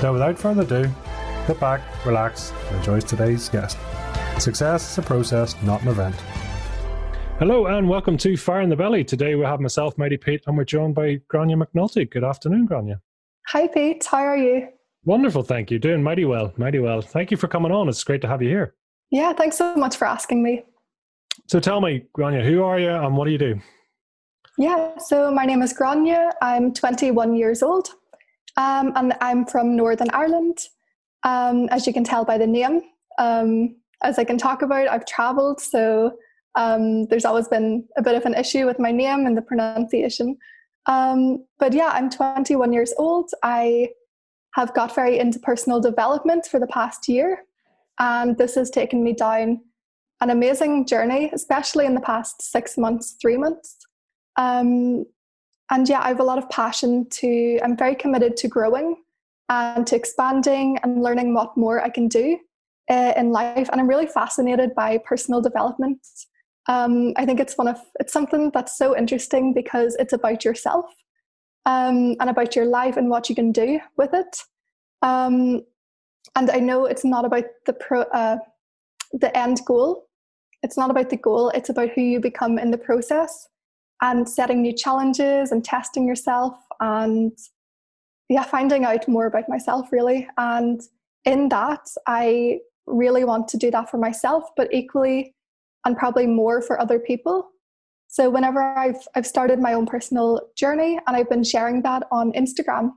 So, without further ado, sit back, relax, and enjoy today's guest. Success is a process, not an event. Hello and welcome to Fire in the Belly. Today we have myself, Mighty Pete, and we're joined by Grainne McNulty. Good afternoon, Grainne. Hi, Pete. How are you? Wonderful, thank you. Doing mighty well, mighty well. Thank you for coming on. It's great to have you here. Yeah, thanks so much for asking me. So tell me, Grainne, who are you and what do you do? Yeah, so my name is Grainne. I'm 21 years old um, and I'm from Northern Ireland. Um, as you can tell by the name, um, as I can talk about, I've travelled, so um, there's always been a bit of an issue with my name and the pronunciation. Um, but yeah, I'm 21 years old. I have got very into personal development for the past year, and this has taken me down an amazing journey, especially in the past six months, three months. Um, and yeah, I have a lot of passion to, I'm very committed to growing and to expanding and learning what more I can do uh, in life. And I'm really fascinated by personal development. Um, I think it's one of it's something that's so interesting because it's about yourself um, and about your life and what you can do with it. Um, and I know it's not about the pro, uh, the end goal. It's not about the goal. It's about who you become in the process and setting new challenges and testing yourself and yeah, finding out more about myself really. And in that, I really want to do that for myself, but equally and probably more for other people. So whenever I've I've started my own personal journey and I've been sharing that on Instagram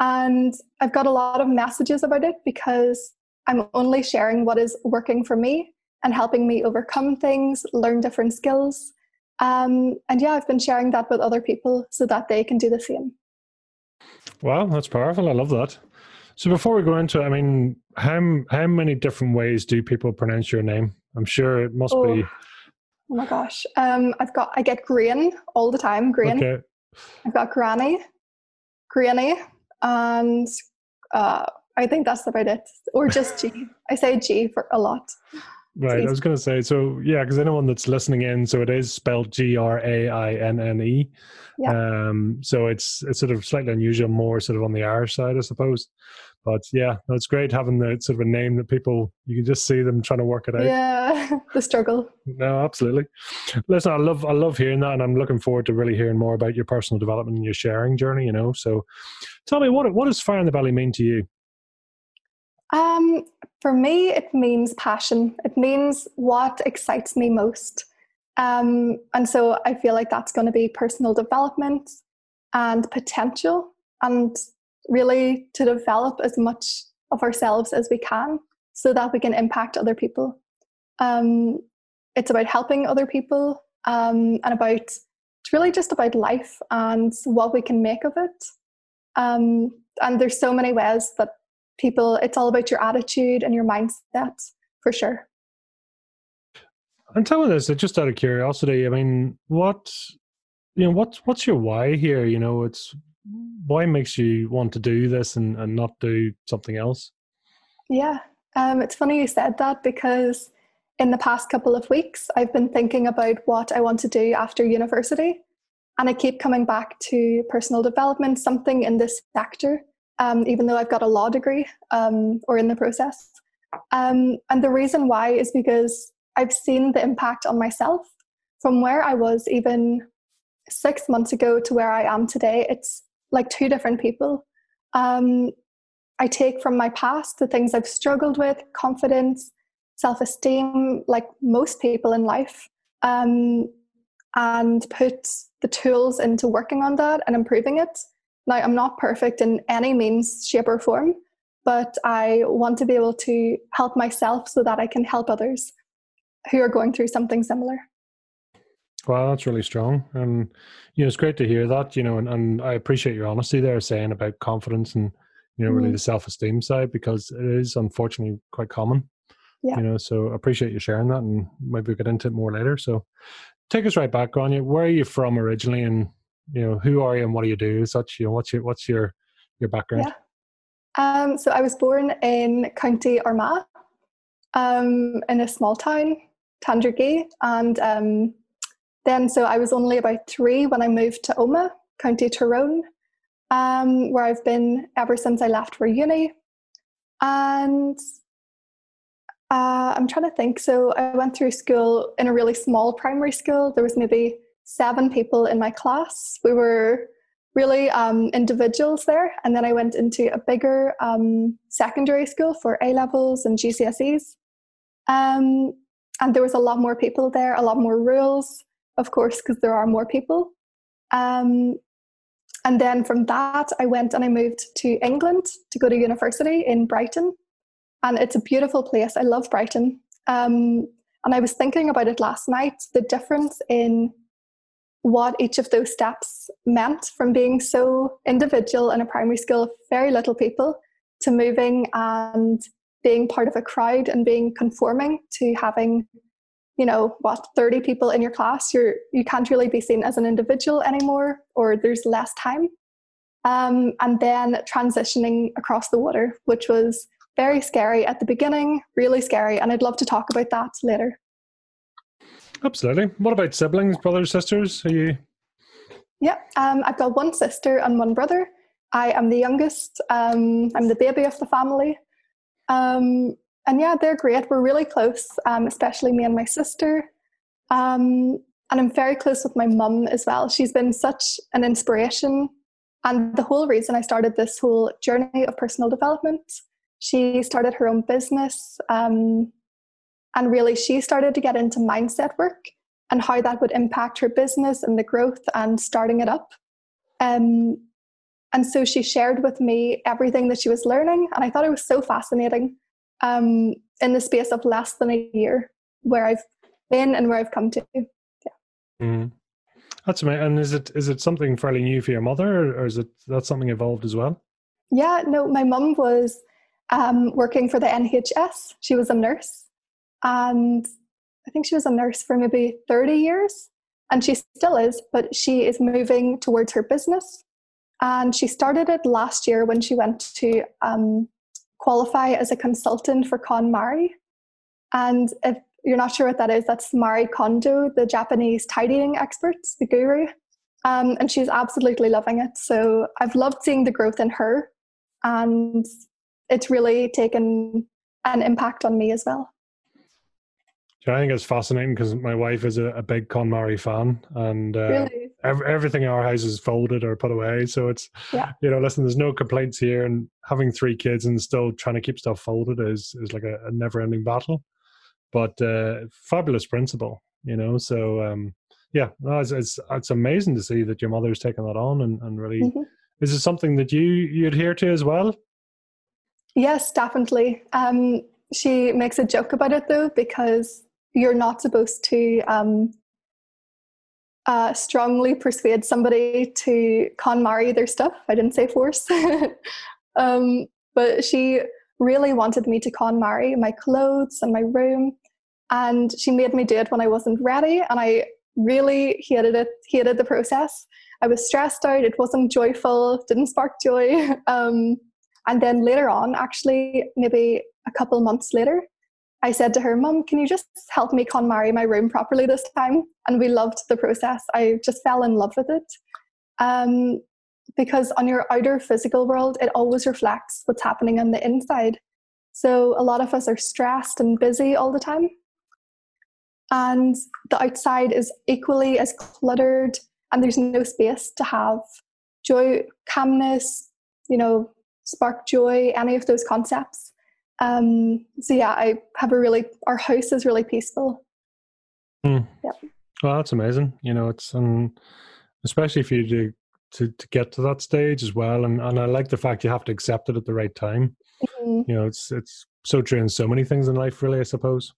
and I've got a lot of messages about it because I'm only sharing what is working for me and helping me overcome things, learn different skills. Um, and yeah, I've been sharing that with other people so that they can do the same. Wow, that's powerful. I love that. So before we go into it, I mean, how how many different ways do people pronounce your name? I'm sure it must oh, be. Oh my gosh, um, I've got I get Green all the time. Green. Okay. I've got Granny, Granny, and uh, I think that's about it. Or just G. I say G for a lot. Right. I was going to say, so yeah, because anyone that's listening in, so it is spelled G R A I N N E. Yeah. Um, so it's it's sort of slightly unusual, more sort of on the Irish side, I suppose. But yeah, it's great having the sort of a name that people you can just see them trying to work it out. Yeah, the struggle. No, absolutely. Listen, I love I love hearing that, and I'm looking forward to really hearing more about your personal development and your sharing journey. You know, so tell me what what does fire in the belly mean to you? Um, for me, it means passion. It means what excites me most. Um, and so I feel like that's going to be personal development and potential, and really to develop as much of ourselves as we can so that we can impact other people. Um, it's about helping other people um, and about it's really just about life and what we can make of it. Um, and there's so many ways that people it's all about your attitude and your mindset for sure. And tell me this just out of curiosity i mean what you know what's what's your why here? You know it's why makes you want to do this and, and not do something else? Yeah um, it's funny you said that because in the past couple of weeks i've been thinking about what i want to do after university and i keep coming back to personal development something in this sector um, even though I've got a law degree um, or in the process. Um, and the reason why is because I've seen the impact on myself from where I was even six months ago to where I am today. It's like two different people. Um, I take from my past the things I've struggled with, confidence, self esteem, like most people in life, um, and put the tools into working on that and improving it now, I'm not perfect in any means, shape, or form, but I want to be able to help myself so that I can help others who are going through something similar. Well, that's really strong. And, you know, it's great to hear that, you know, and, and I appreciate your honesty there saying about confidence and, you know, really mm. the self esteem side because it is unfortunately quite common. Yeah. You know, so appreciate you sharing that and maybe we'll get into it more later. So take us right back, Grainne. Where are you from originally and you know, who are you and what do you do? Such, you know, what's your what's your your background? Yeah. Um, so I was born in County Armagh, um, in a small town, Tandragee, and um, then so I was only about three when I moved to Omagh, County Tyrone, um, where I've been ever since I left for uni. And uh, I'm trying to think. So I went through school in a really small primary school. There was maybe seven people in my class. We were really um, individuals there. And then I went into a bigger um, secondary school for A levels and GCSEs. Um, and there was a lot more people there, a lot more rules, of course, because there are more people. Um, and then from that, I went and I moved to England to go to university in Brighton. And it's a beautiful place. I love Brighton. Um, and I was thinking about it last night the difference in what each of those steps meant from being so individual in a primary school of very little people to moving and being part of a crowd and being conforming to having you know what 30 people in your class you're you can't really be seen as an individual anymore or there's less time. Um, and then transitioning across the water which was very scary at the beginning really scary and i'd love to talk about that later absolutely what about siblings brothers sisters are you yeah um, i've got one sister and one brother i am the youngest um, i'm the baby of the family um, and yeah, they're great. We're really close, um, especially me and my sister. Um, and I'm very close with my mum as well. She's been such an inspiration. And the whole reason I started this whole journey of personal development, she started her own business. Um, and really, she started to get into mindset work and how that would impact her business and the growth and starting it up. Um, and so she shared with me everything that she was learning. And I thought it was so fascinating um, in the space of less than a year where I've been and where I've come to. Yeah. Mm. That's amazing. And is it is it something fairly new for your mother, or is it that something evolved as well? Yeah, no, my mum was um, working for the NHS. She was a nurse, and I think she was a nurse for maybe thirty years, and she still is. But she is moving towards her business, and she started it last year when she went to um, qualify as a consultant for KonMari. And if you're not sure what that is, that's Marie Kondo, the Japanese tidying expert, the guru. Um, and she's absolutely loving it. So I've loved seeing the growth in her. And it's really taken an impact on me as well. I think it's fascinating because my wife is a, a big KonMari fan, and uh, really? ev- everything in our house is folded or put away. So it's, yeah. you know, listen, there's no complaints here, and having three kids and still trying to keep stuff folded is is like a, a never-ending battle. But uh, fabulous principle, you know. So um, yeah, no, it's, it's, it's amazing to see that your mother's taken that on and, and really. Mm-hmm. Is it something that you you adhere to as well? Yes, definitely. Um, she makes a joke about it though because you're not supposed to um, uh, strongly persuade somebody to KonMari their stuff. I didn't say force. um, but she really wanted me to KonMari my clothes and my room. And she made me do it when I wasn't ready. And I really hated it, hated the process. I was stressed out. It wasn't joyful, didn't spark joy. Um, and then later on, actually, maybe a couple months later, I said to her, Mum, can you just help me KonMari my room properly this time? And we loved the process. I just fell in love with it. Um, because on your outer physical world, it always reflects what's happening on the inside. So a lot of us are stressed and busy all the time. And the outside is equally as cluttered, and there's no space to have joy, calmness, you know, spark joy, any of those concepts. Um, so yeah, I have a really our house is really peaceful. Mm. Yeah. Well, that's amazing. You know, it's um, especially if you do to, to get to that stage as well. And and I like the fact you have to accept it at the right time. Mm-hmm. You know, it's it's so true in so many things in life, really. I suppose.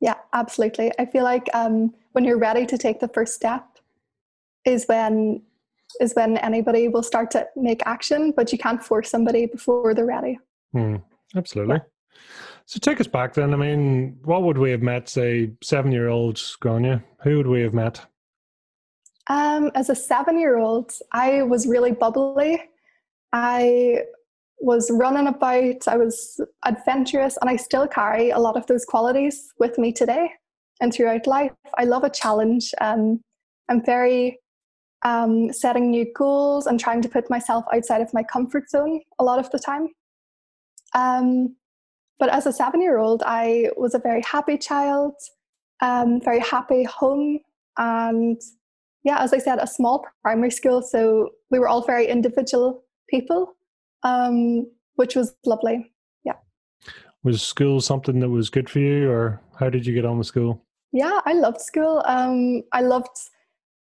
Yeah, absolutely. I feel like um, when you're ready to take the first step, is when is when anybody will start to make action, but you can't force somebody before they're ready. Hmm. Absolutely. Yeah. So take us back then. I mean, what would we have met, say, seven year old Grainne? Who would we have met? Um, as a seven year old, I was really bubbly. I was running about, I was adventurous, and I still carry a lot of those qualities with me today and throughout life. I love a challenge. Um, I'm very um, setting new goals and trying to put myself outside of my comfort zone a lot of the time. Um, but as a seven year old, I was a very happy child, um, very happy home, and yeah, as I said, a small primary school. So we were all very individual people, um, which was lovely. Yeah. Was school something that was good for you, or how did you get on with school? Yeah, I loved school. Um, I loved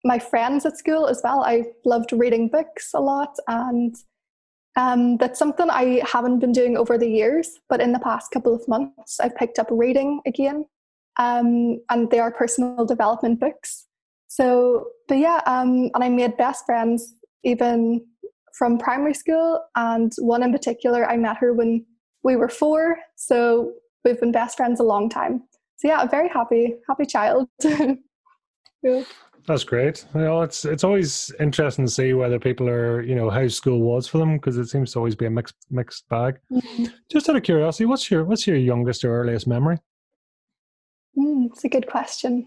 my friends at school as well. I loved reading books a lot, and um, that's something I haven't been doing over the years. But in the past couple of months, I've picked up reading again, um, and they are personal development books. So, but yeah, um, and I made best friends even from primary school, and one in particular, I met her when we were four. So we've been best friends a long time. So yeah, a very happy, happy child. That's great. You know, it's it's always interesting to see whether people are, you know, how school was for them because it seems to always be a mixed mixed bag. Mm-hmm. Just out of curiosity, what's your what's your youngest or earliest memory? Mm, it's a good question.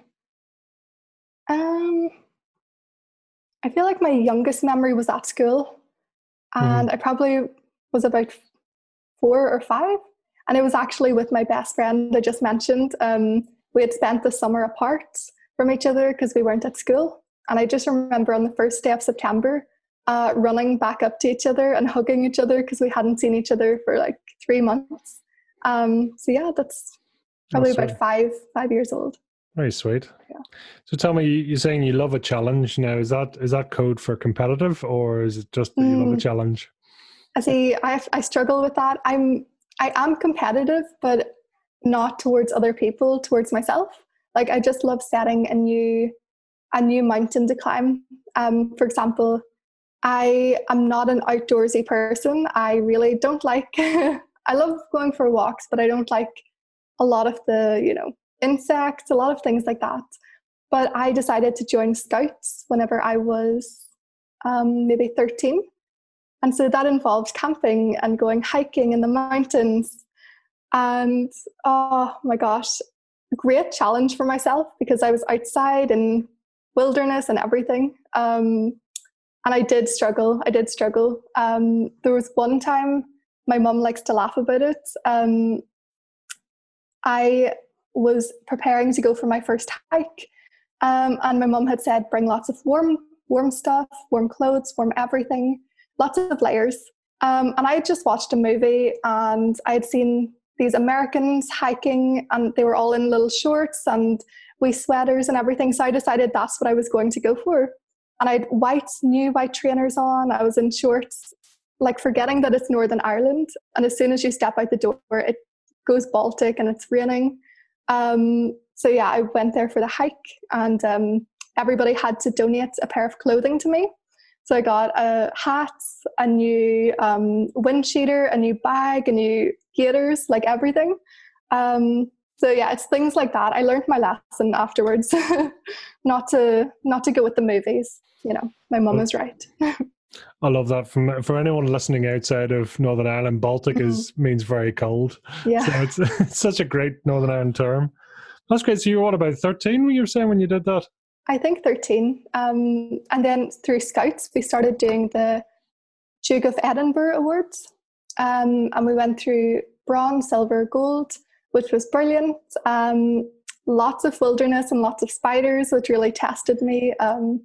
Um, I feel like my youngest memory was at school, and mm. I probably was about four or five, and it was actually with my best friend I just mentioned. Um, we had spent the summer apart from each other because we weren't at school, and I just remember on the first day of September, uh, running back up to each other and hugging each other because we hadn't seen each other for like three months. Um, so yeah, that's probably about five five years old. Very sweet. Yeah. So tell me, you're saying you love a challenge now. Is that is that code for competitive, or is it just that you love a mm. challenge? I see. I I struggle with that. I'm I am competitive, but not towards other people, towards myself. Like I just love setting a new a new mountain to climb. Um, for example, I am not an outdoorsy person. I really don't like. I love going for walks, but I don't like a lot of the you know insects, a lot of things like that. But I decided to join Scouts whenever I was um, maybe 13. And so that involved camping and going hiking in the mountains. And oh my gosh, great challenge for myself because I was outside in wilderness and everything. Um, and I did struggle. I did struggle. Um, there was one time my mum likes to laugh about it. Um, I was preparing to go for my first hike. Um, and my mum had said, bring lots of warm, warm stuff, warm clothes, warm everything, lots of layers. Um, and I had just watched a movie and I had seen these Americans hiking and they were all in little shorts and wee sweaters and everything. So I decided that's what I was going to go for. And I had white, new white trainers on. I was in shorts, like forgetting that it's Northern Ireland. And as soon as you step out the door, it goes Baltic and it's raining. Um, so yeah, I went there for the hike, and um, everybody had to donate a pair of clothing to me. So I got a hat, a new um, wind cheater, a new bag, a new gaiters, like everything. Um, so yeah, it's things like that. I learned my lesson afterwards, not to not to go with the movies. You know, my mum is right. I love that. From for anyone listening outside of Northern Ireland, Baltic mm-hmm. is means very cold. Yeah, so it's, it's such a great Northern Ireland term. That's great. So you were what about thirteen? When you were saying when you did that? I think thirteen. Um, and then through Scouts, we started doing the Duke of Edinburgh Awards, um, and we went through bronze, silver, gold, which was brilliant. Um, lots of wilderness and lots of spiders, which really tested me. Um,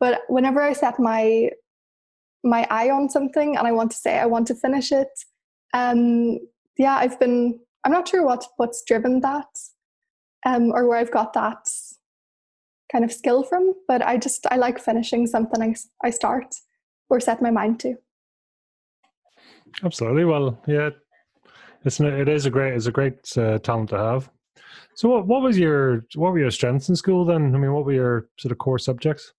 but whenever I set my my eye on something and I want to say I want to finish it. Um, yeah, I've been. I'm not sure what what's driven that, um, or where I've got that kind of skill from. But I just I like finishing something I, I start or set my mind to. Absolutely. Well, yeah, it's it is a great it's a great uh, talent to have. So, what what was your what were your strengths in school then? I mean, what were your sort of core subjects?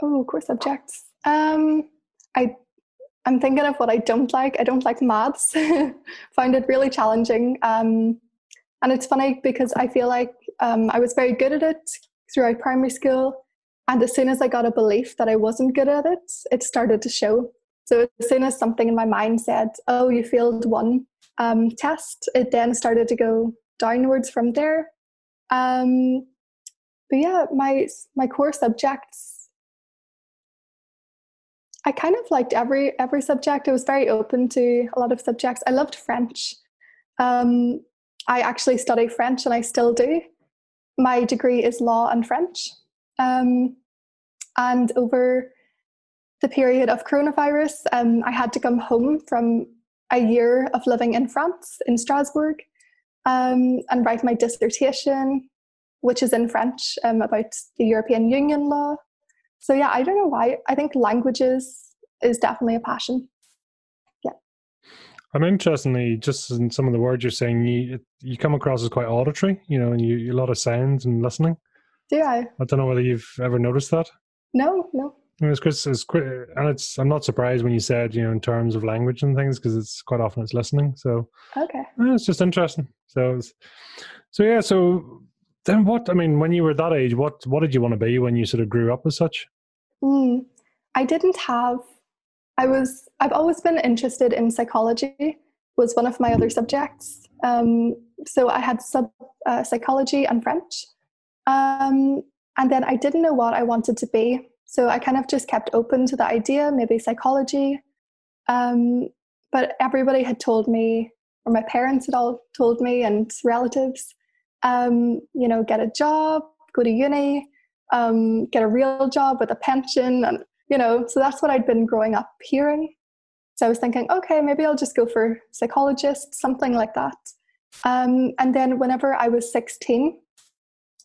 Oh, core subjects. Um, I I'm thinking of what I don't like. I don't like maths. Find it really challenging. Um, and it's funny because I feel like um, I was very good at it throughout primary school. And as soon as I got a belief that I wasn't good at it, it started to show. So as soon as something in my mind said, "Oh, you failed one um, test," it then started to go downwards from there. Um, but yeah, my my core subjects, I kind of liked every every subject. I was very open to a lot of subjects. I loved French. Um, I actually study French, and I still do. My degree is law and French. Um, and over the period of coronavirus, um, I had to come home from a year of living in France, in Strasbourg, um, and write my dissertation, which is in French um, about the European Union law. So, yeah, I don't know why. I think languages is definitely a passion. Yeah. And interestingly, just in some of the words you're saying, you you come across as quite auditory, you know, and you, a lot of sounds and listening. Do I? I don't know whether you've ever noticed that. No, no. It's Chris. It's and it's. I'm not surprised when you said you know in terms of language and things because it's quite often it's listening. So okay, it's just interesting. So, so yeah. So then, what? I mean, when you were that age, what what did you want to be when you sort of grew up as such? Mm, I didn't have. I was. I've always been interested in psychology. Was one of my other subjects. Um, so I had sub uh, psychology and French. Um, and then I didn't know what I wanted to be. So I kind of just kept open to the idea, maybe psychology. Um, but everybody had told me, or my parents had all told me, and relatives, um, you know, get a job, go to uni, um, get a real job with a pension. And, you know, so that's what I'd been growing up hearing. So I was thinking, okay, maybe I'll just go for psychologist, something like that. Um, and then whenever I was 16,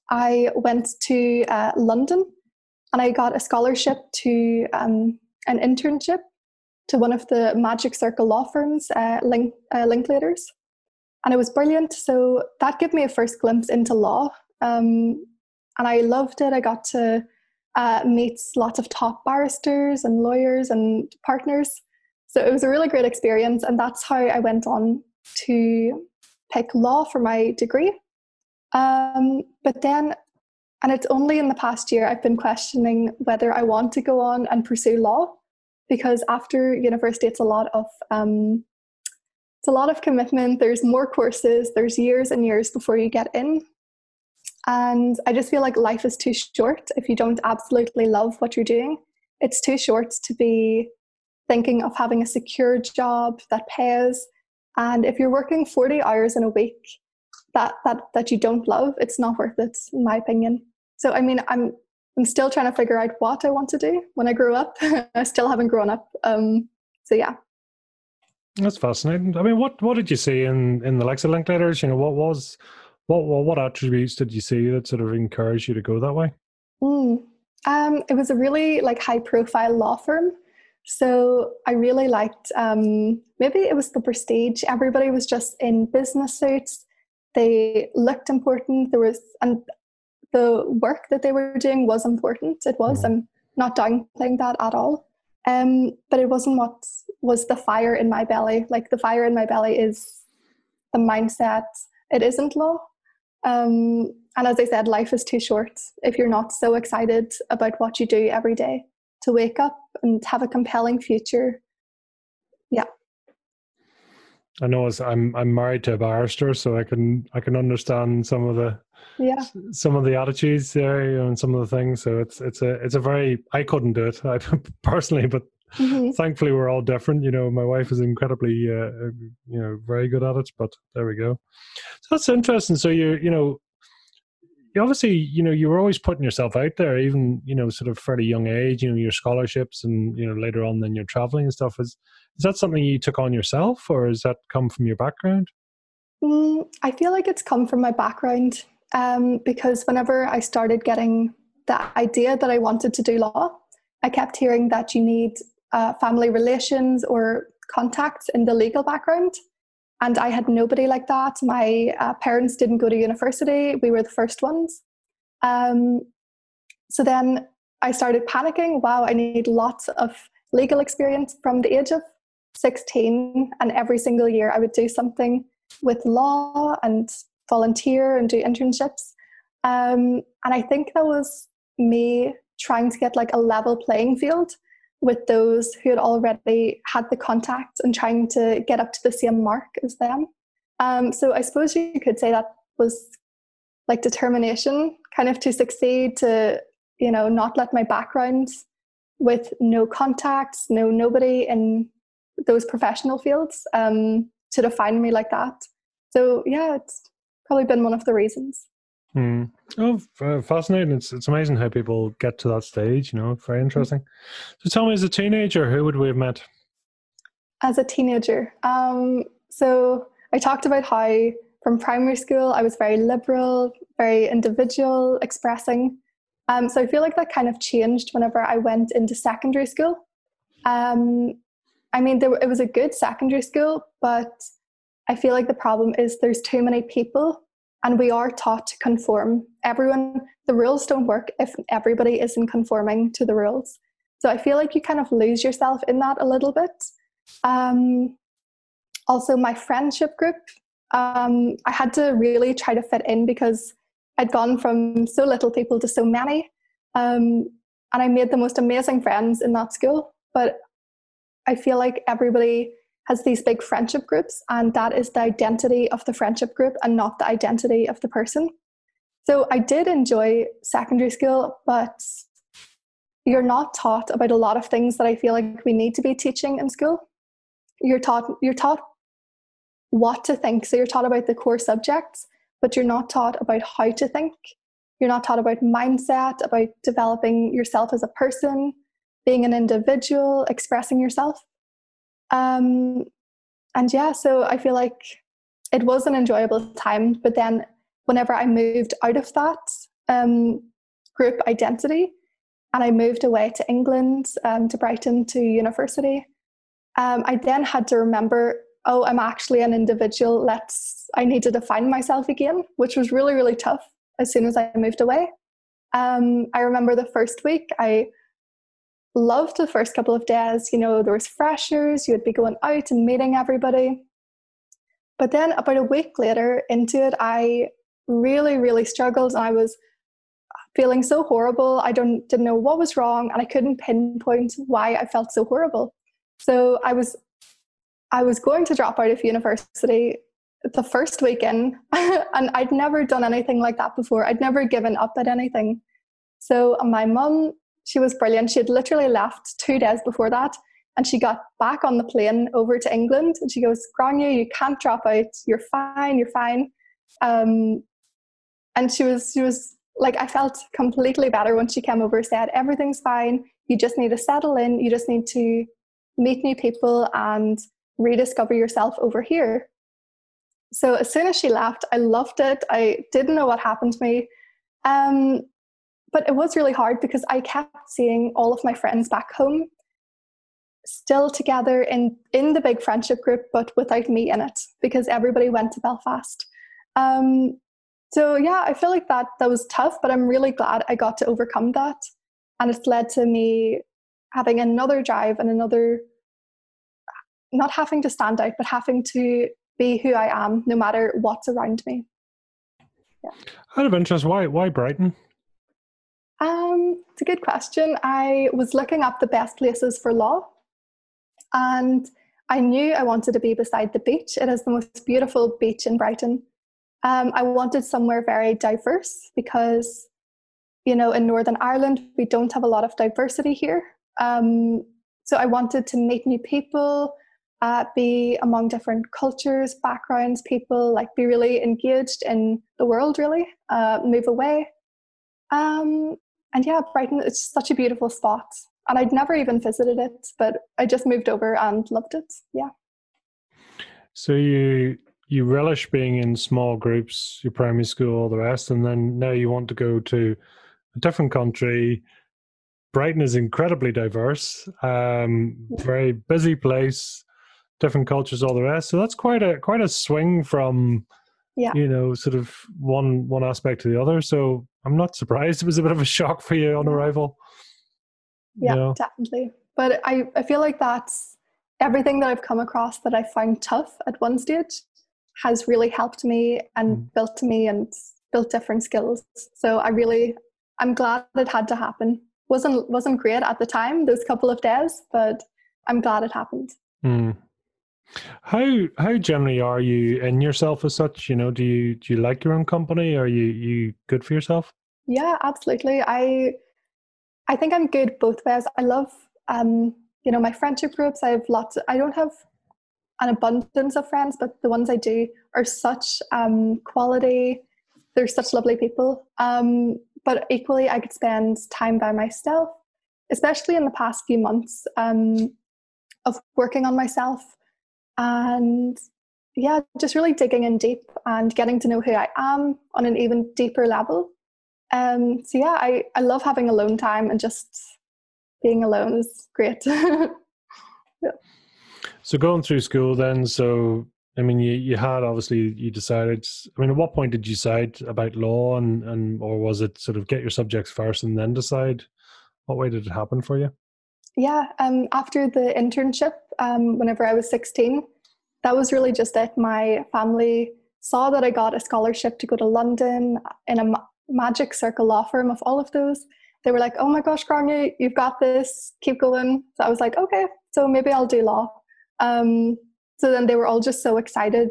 I went to uh, London and I got a scholarship to um, an internship to one of the Magic Circle law firms, uh, Link, uh, Linklaters. And it was brilliant. So that gave me a first glimpse into law. Um, and I loved it. I got to uh, meet lots of top barristers and lawyers and partners. So it was a really great experience. And that's how I went on to pick law for my degree. Um, but then, and it's only in the past year I've been questioning whether I want to go on and pursue law, because after university, it's a lot of um, it's a lot of commitment. There's more courses. There's years and years before you get in, and I just feel like life is too short if you don't absolutely love what you're doing. It's too short to be thinking of having a secure job that pays. And if you're working 40 hours in a week that that that you don't love, it's not worth it, in my opinion. So I mean, I'm I'm still trying to figure out what I want to do when I grow up. I still haven't grown up. Um, so yeah. That's fascinating. I mean, what what did you see in in the likes of Linklaters? You know, what was what what, what attributes did you see that sort of encouraged you to go that way? Mm. Um, it was a really like high profile law firm. So I really liked um, maybe it was the prestige. Everybody was just in business suits they looked important there was and the work that they were doing was important it was i'm not downplaying that at all um, but it wasn't what was the fire in my belly like the fire in my belly is the mindset it isn't law um, and as i said life is too short if you're not so excited about what you do every day to wake up and have a compelling future. Yeah. I know as I'm I'm married to a barrister, so I can I can understand some of the yeah. some of the attitudes there and some of the things. So it's it's a it's a very I couldn't do it I, personally, but mm-hmm. thankfully we're all different. You know, my wife is incredibly uh, uh, you know very good at it, but there we go. So that's interesting. So you you know you obviously you know you were always putting yourself out there even you know sort of fairly young age you know your scholarships and you know later on then your traveling and stuff is is that something you took on yourself or has that come from your background mm, i feel like it's come from my background um, because whenever i started getting the idea that i wanted to do law i kept hearing that you need uh, family relations or contacts in the legal background and I had nobody like that. My uh, parents didn't go to university. We were the first ones. Um, so then I started panicking. Wow, I need lots of legal experience from the age of 16. And every single year I would do something with law and volunteer and do internships. Um, and I think that was me trying to get like a level playing field with those who had already had the contact and trying to get up to the same mark as them. Um, so I suppose you could say that was like determination, kind of to succeed, to you know not let my background with no contacts, no nobody in those professional fields um, to define me like that. So yeah, it's probably been one of the reasons. Hmm. Oh, fascinating! It's it's amazing how people get to that stage. You know, very interesting. So, tell me, as a teenager, who would we have met? As a teenager, um, so I talked about how from primary school I was very liberal, very individual, expressing. Um, so I feel like that kind of changed whenever I went into secondary school. Um, I mean, there, it was a good secondary school, but I feel like the problem is there's too many people and we are taught to conform. Everyone, the rules don't work if everybody isn't conforming to the rules. So I feel like you kind of lose yourself in that a little bit. Um, also, my friendship group, um, I had to really try to fit in because I'd gone from so little people to so many. Um, and I made the most amazing friends in that school. But I feel like everybody has these big friendship groups, and that is the identity of the friendship group and not the identity of the person. So I did enjoy secondary school, but you're not taught about a lot of things that I feel like we need to be teaching in school. You're taught you're taught what to think. So you're taught about the core subjects, but you're not taught about how to think. You're not taught about mindset, about developing yourself as a person, being an individual, expressing yourself. Um, and yeah, so I feel like it was an enjoyable time. But then, whenever I moved out of that um, group identity and I moved away to England, um, to Brighton, to university, um, I then had to remember oh, I'm actually an individual. Let's, I need to define myself again, which was really, really tough as soon as I moved away. Um, I remember the first week, I loved the first couple of days. You know, there was freshers, you would be going out and meeting everybody. But then about a week later into it, I really, really struggled and I was feeling so horrible. I don't didn't know what was wrong and I couldn't pinpoint why I felt so horrible. So I was I was going to drop out of university the first weekend and I'd never done anything like that before. I'd never given up at anything. So my mum she was brilliant. She had literally left two days before that. And she got back on the plane over to England and she goes, Grainne, you can't drop out. You're fine, you're fine. Um, and she was she was like I felt completely better when she came over, said, Everything's fine. You just need to settle in, you just need to meet new people and rediscover yourself over here. So as soon as she left, I loved it. I didn't know what happened to me. Um, but it was really hard because I kept seeing all of my friends back home still together in in the big friendship group but without me in it because everybody went to belfast. Um, so yeah i feel like that that was tough but i'm really glad i got to overcome that. And it's led to me having another drive and another not having to stand out but having to be who i am no matter what's around me. Yeah out of interest why why brighton um, it's a good question. I was looking up the best places for law, and I knew I wanted to be beside the beach. It is the most beautiful beach in Brighton. Um, I wanted somewhere very diverse because, you know, in Northern Ireland, we don't have a lot of diversity here. Um, so I wanted to meet new people, uh, be among different cultures, backgrounds, people, like be really engaged in the world, really, uh, move away. Um, and yeah, Brighton is such a beautiful spot. And I'd never even visited it, but I just moved over and loved it. Yeah. So you you relish being in small groups, your primary school, all the rest, and then now you want to go to a different country. Brighton is incredibly diverse, um, very busy place, different cultures, all the rest. So that's quite a quite a swing from yeah. you know, sort of one one aspect to the other. So I'm not surprised it was a bit of a shock for you on arrival. Yeah, you know? definitely. But I, I feel like that's everything that I've come across that I find tough at one stage has really helped me and mm. built me and built different skills. So I really I'm glad it had to happen. wasn't wasn't great at the time, those couple of days, but I'm glad it happened. Mm. How how generally are you in yourself as such? You know, do you do you like your own company? Are you you good for yourself? Yeah, absolutely. I I think I'm good both ways. I love um, you know, my friendship groups. I have lots of, I don't have an abundance of friends, but the ones I do are such um, quality. They're such lovely people. Um, but equally, I could spend time by myself, especially in the past few months um, of working on myself and yeah, just really digging in deep and getting to know who I am on an even deeper level. Um, so yeah, I, I love having alone time and just being alone is great. yeah. So going through school then, so I mean, you, you had obviously you decided. I mean, at what point did you decide about law, and and or was it sort of get your subjects first and then decide? What way did it happen for you? Yeah, um, after the internship, um, whenever I was 16, that was really just it. My family saw that I got a scholarship to go to London in a ma- magic circle law firm of all of those. They were like, oh my gosh, Grainne, you've got this, keep going. So I was like, okay, so maybe I'll do law. Um, so then they were all just so excited.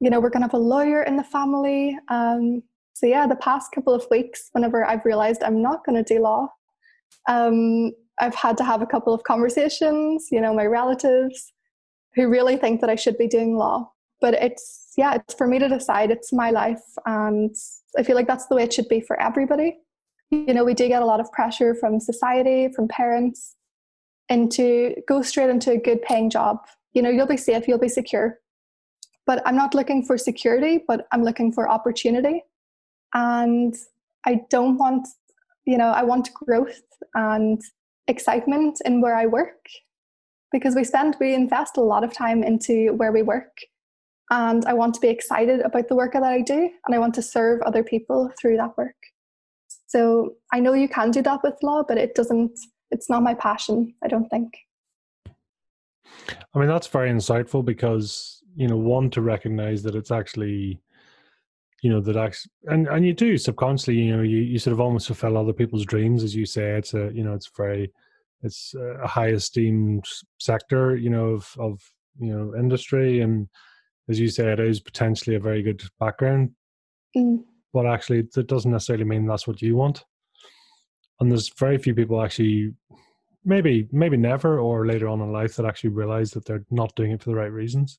You know, we're going to have a lawyer in the family. Um, so yeah, the past couple of weeks, whenever I've realized I'm not going to do law, um, I've had to have a couple of conversations, you know, my relatives who really think that I should be doing law. But it's, yeah, it's for me to decide. It's my life. And I feel like that's the way it should be for everybody. You know, we do get a lot of pressure from society, from parents, into go straight into a good paying job. You know, you'll be safe, you'll be secure. But I'm not looking for security, but I'm looking for opportunity. And I don't want, you know, I want growth and excitement in where I work because we spend, we invest a lot of time into where we work. And I want to be excited about the work that I do and I want to serve other people through that work. So I know you can do that with law, but it doesn't, it's not my passion, I don't think. I mean, that's very insightful because, you know, one, to recognize that it's actually you know that actually and and you do subconsciously you know you, you sort of almost fulfill other people's dreams as you say. It's a you know it's very it's a high esteemed sector you know of of you know industry. And as you say it is potentially a very good background. Mm. but actually that doesn't necessarily mean that's what you want. And there's very few people actually maybe maybe never or later on in life that actually realize that they're not doing it for the right reasons.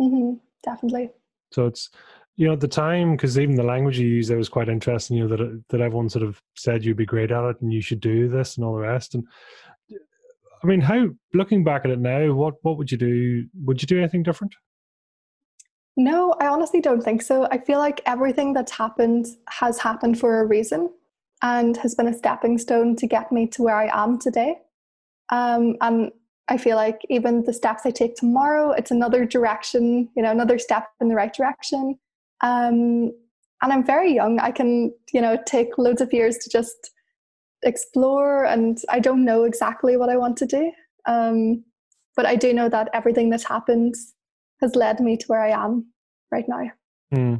Mm-hmm. definitely. So it's you know at the time because even the language you use there was quite interesting you know that that everyone sort of said you'd be great at it and you should do this and all the rest. And i mean how looking back at it now what what would you do would you do anything different? No i honestly don't think so. I feel like everything that's happened has happened for a reason and has been a stepping stone to get me to where i am today. Um, and I feel like even the steps I take tomorrow, it's another direction, you know, another step in the right direction. Um, and I'm very young. I can, you know, take loads of years to just explore, and I don't know exactly what I want to do. Um, but I do know that everything that happens has led me to where I am right now. Hmm.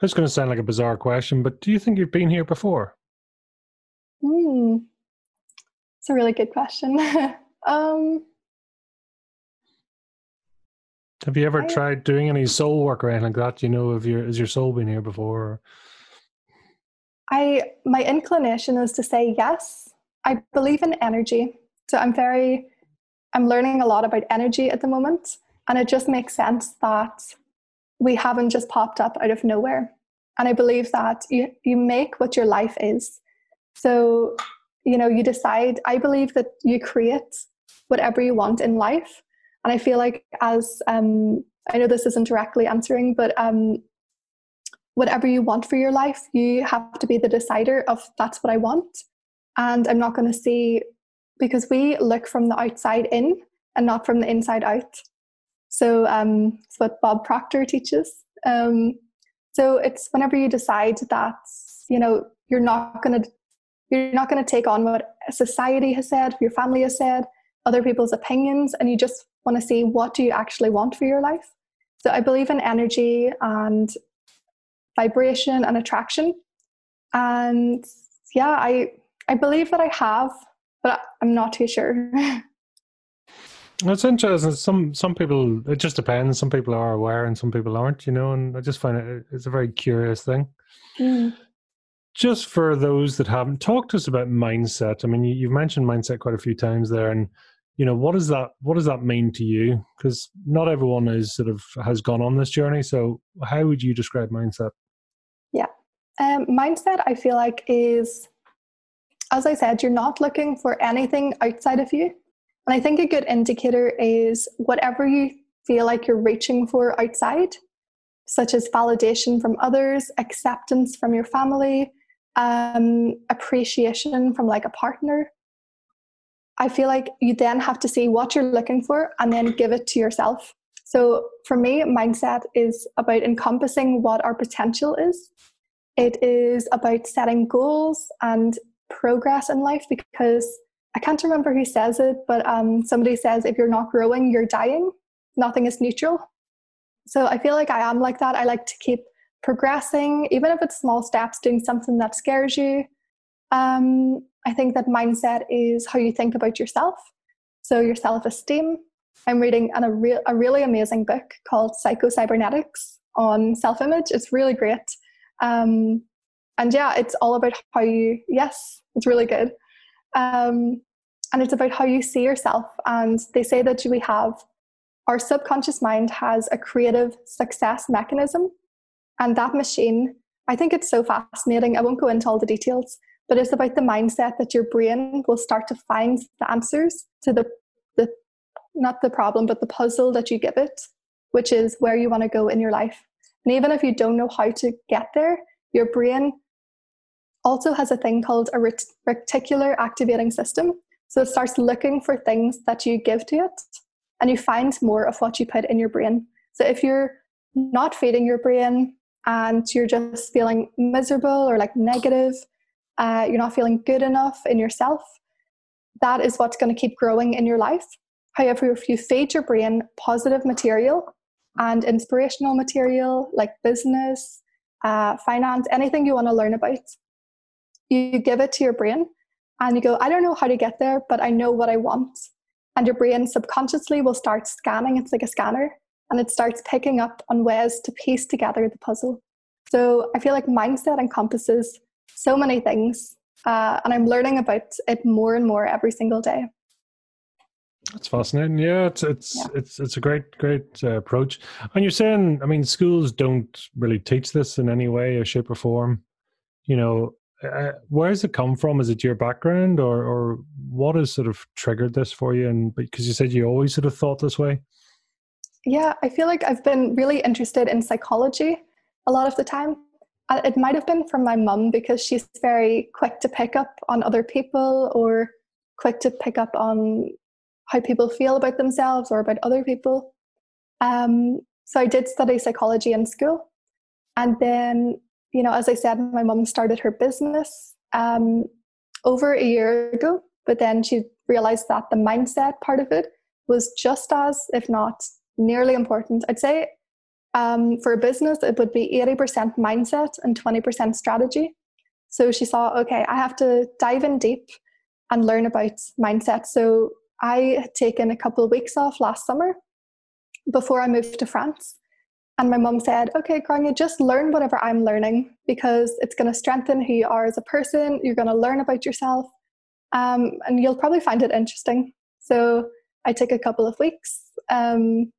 It's going to sound like a bizarre question, but do you think you've been here before? Hmm. It's a really good question. um, have you ever I, tried doing any soul work or anything like that? You know, have your has your soul been here before? I my inclination is to say yes. I believe in energy, so I'm very I'm learning a lot about energy at the moment, and it just makes sense that we haven't just popped up out of nowhere. And I believe that you you make what your life is. So you know you decide. I believe that you create whatever you want in life and I feel like as um, I know this isn't directly answering, but um, whatever you want for your life, you have to be the decider of that's what I want. And I'm not going to see because we look from the outside in and not from the inside out. So um, it's what Bob Proctor teaches. Um, so it's whenever you decide that you know you're not going to You're not going to take on what society has said, your family has said, other people's opinions, and you just want to see what do you actually want for your life. So I believe in energy and vibration and attraction. And yeah, I I believe that I have, but I'm not too sure. It's interesting. Some some people it just depends. Some people are aware and some people aren't. You know, and I just find it it's a very curious thing. Mm. Just for those that haven't talked to us about mindset. I mean, you, you've mentioned mindset quite a few times there, and you know what does that what does that mean to you? Because not everyone is sort of has gone on this journey. So, how would you describe mindset? Yeah, um, mindset. I feel like is, as I said, you're not looking for anything outside of you and I think a good indicator is whatever you feel like you're reaching for outside, such as validation from others, acceptance from your family, um, appreciation from like a partner. I feel like you then have to see what you're looking for and then give it to yourself. So for me, mindset is about encompassing what our potential is. It is about setting goals and progress in life because I can't remember who says it, but um, somebody says if you're not growing, you're dying. Nothing is neutral. So I feel like I am like that. I like to keep progressing, even if it's small steps, doing something that scares you. Um, I think that mindset is how you think about yourself. So your self esteem. I'm reading an, a, re- a really amazing book called Psycho Cybernetics on self image. It's really great. Um, and yeah, it's all about how you, yes, it's really good. Um, and it's about how you see yourself. And they say that we have our subconscious mind has a creative success mechanism. And that machine, I think it's so fascinating. I won't go into all the details, but it's about the mindset that your brain will start to find the answers to the, the not the problem, but the puzzle that you give it, which is where you want to go in your life. And even if you don't know how to get there, your brain also has a thing called a reticular activating system. So it starts looking for things that you give to it and you find more of what you put in your brain. So if you're not feeding your brain and you're just feeling miserable or like negative, uh, you're not feeling good enough in yourself, that is what's going to keep growing in your life. However, if you feed your brain positive material and inspirational material like business, uh, finance, anything you want to learn about, you give it to your brain and you go, I don't know how to get there, but I know what I want. And your brain subconsciously will start scanning, it's like a scanner, and it starts picking up on ways to piece together the puzzle. So I feel like mindset encompasses so many things, uh, and I'm learning about it more and more every single day. That's fascinating. Yeah, it's it's yeah. it's it's a great great uh, approach. And you're saying, I mean, schools don't really teach this in any way or shape or form. You know, uh, where does it come from? Is it your background, or or what has sort of triggered this for you? And because you said you always sort of thought this way. Yeah, I feel like I've been really interested in psychology a lot of the time. Uh, it might have been from my mum because she's very quick to pick up on other people or quick to pick up on how people feel about themselves or about other people. Um, so I did study psychology in school. And then you know, as I said, my mum started her business um, over a year ago, but then she realized that the mindset part of it was just as, if not nearly important. I'd say um, for a business, it would be 80% mindset and 20% strategy. So she saw, okay, I have to dive in deep and learn about mindset. So I had taken a couple of weeks off last summer before I moved to France. And my mum said, okay, Grainne, just learn whatever I'm learning because it's going to strengthen who you are as a person. You're going to learn about yourself um, and you'll probably find it interesting. So I took a couple of weeks. Um,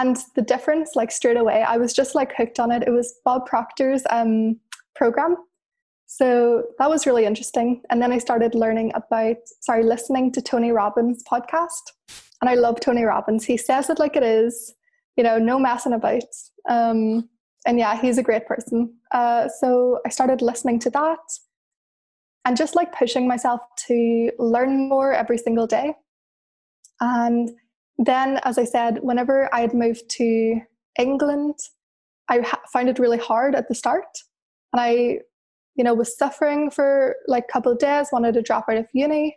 and the difference, like straight away, I was just like hooked on it. It was Bob Proctor's um, program. So that was really interesting. And then I started learning about, sorry, listening to Tony Robbins' podcast. And I love Tony Robbins. He says it like it is you know, no messing about. Um, and yeah, he's a great person. Uh, so I started listening to that and just like pushing myself to learn more every single day. And then, as I said, whenever I had moved to England, I ha- found it really hard at the start. And I you know, was suffering for like a couple of days, wanted to drop out of uni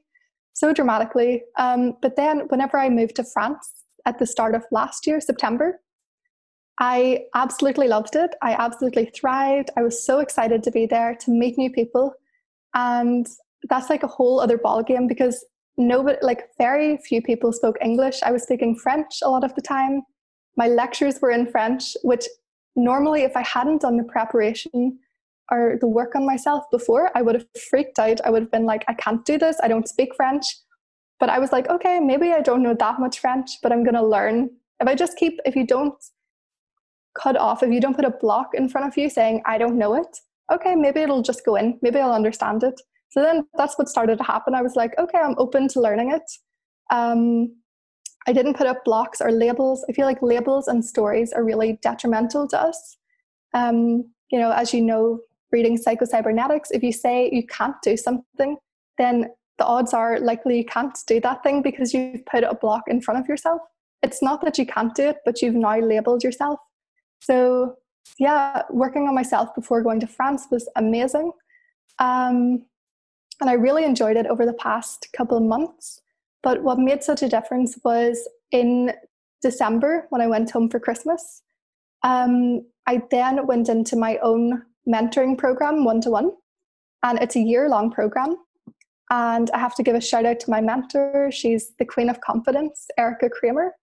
so dramatically. Um, but then, whenever I moved to France at the start of last year, September, I absolutely loved it. I absolutely thrived. I was so excited to be there to meet new people. And that's like a whole other ballgame because nobody, like very few people spoke English. I was speaking French a lot of the time. My lectures were in French, which normally, if I hadn't done the preparation or the work on myself before, I would have freaked out. I would have been like, I can't do this. I don't speak French. But I was like, okay, maybe I don't know that much French, but I'm going to learn. If I just keep, if you don't cut off, if you don't put a block in front of you saying, I don't know it, okay, maybe it'll just go in. Maybe I'll understand it. So then that's what started to happen. I was like, okay, I'm open to learning it. Um, I didn't put up blocks or labels. I feel like labels and stories are really detrimental to us. Um, you know, as you know, reading psychocybernetics, if you say you can't do something, then the odds are likely you can't do that thing because you've put a block in front of yourself. It's not that you can't do it, but you've now labeled yourself. So, yeah, working on myself before going to France was amazing. Um, and I really enjoyed it over the past couple of months. But what made such a difference was in December when I went home for Christmas. Um, I then went into my own mentoring program, one to one, and it's a year long program. And I have to give a shout out to my mentor. She's the queen of confidence, Erika Cramer.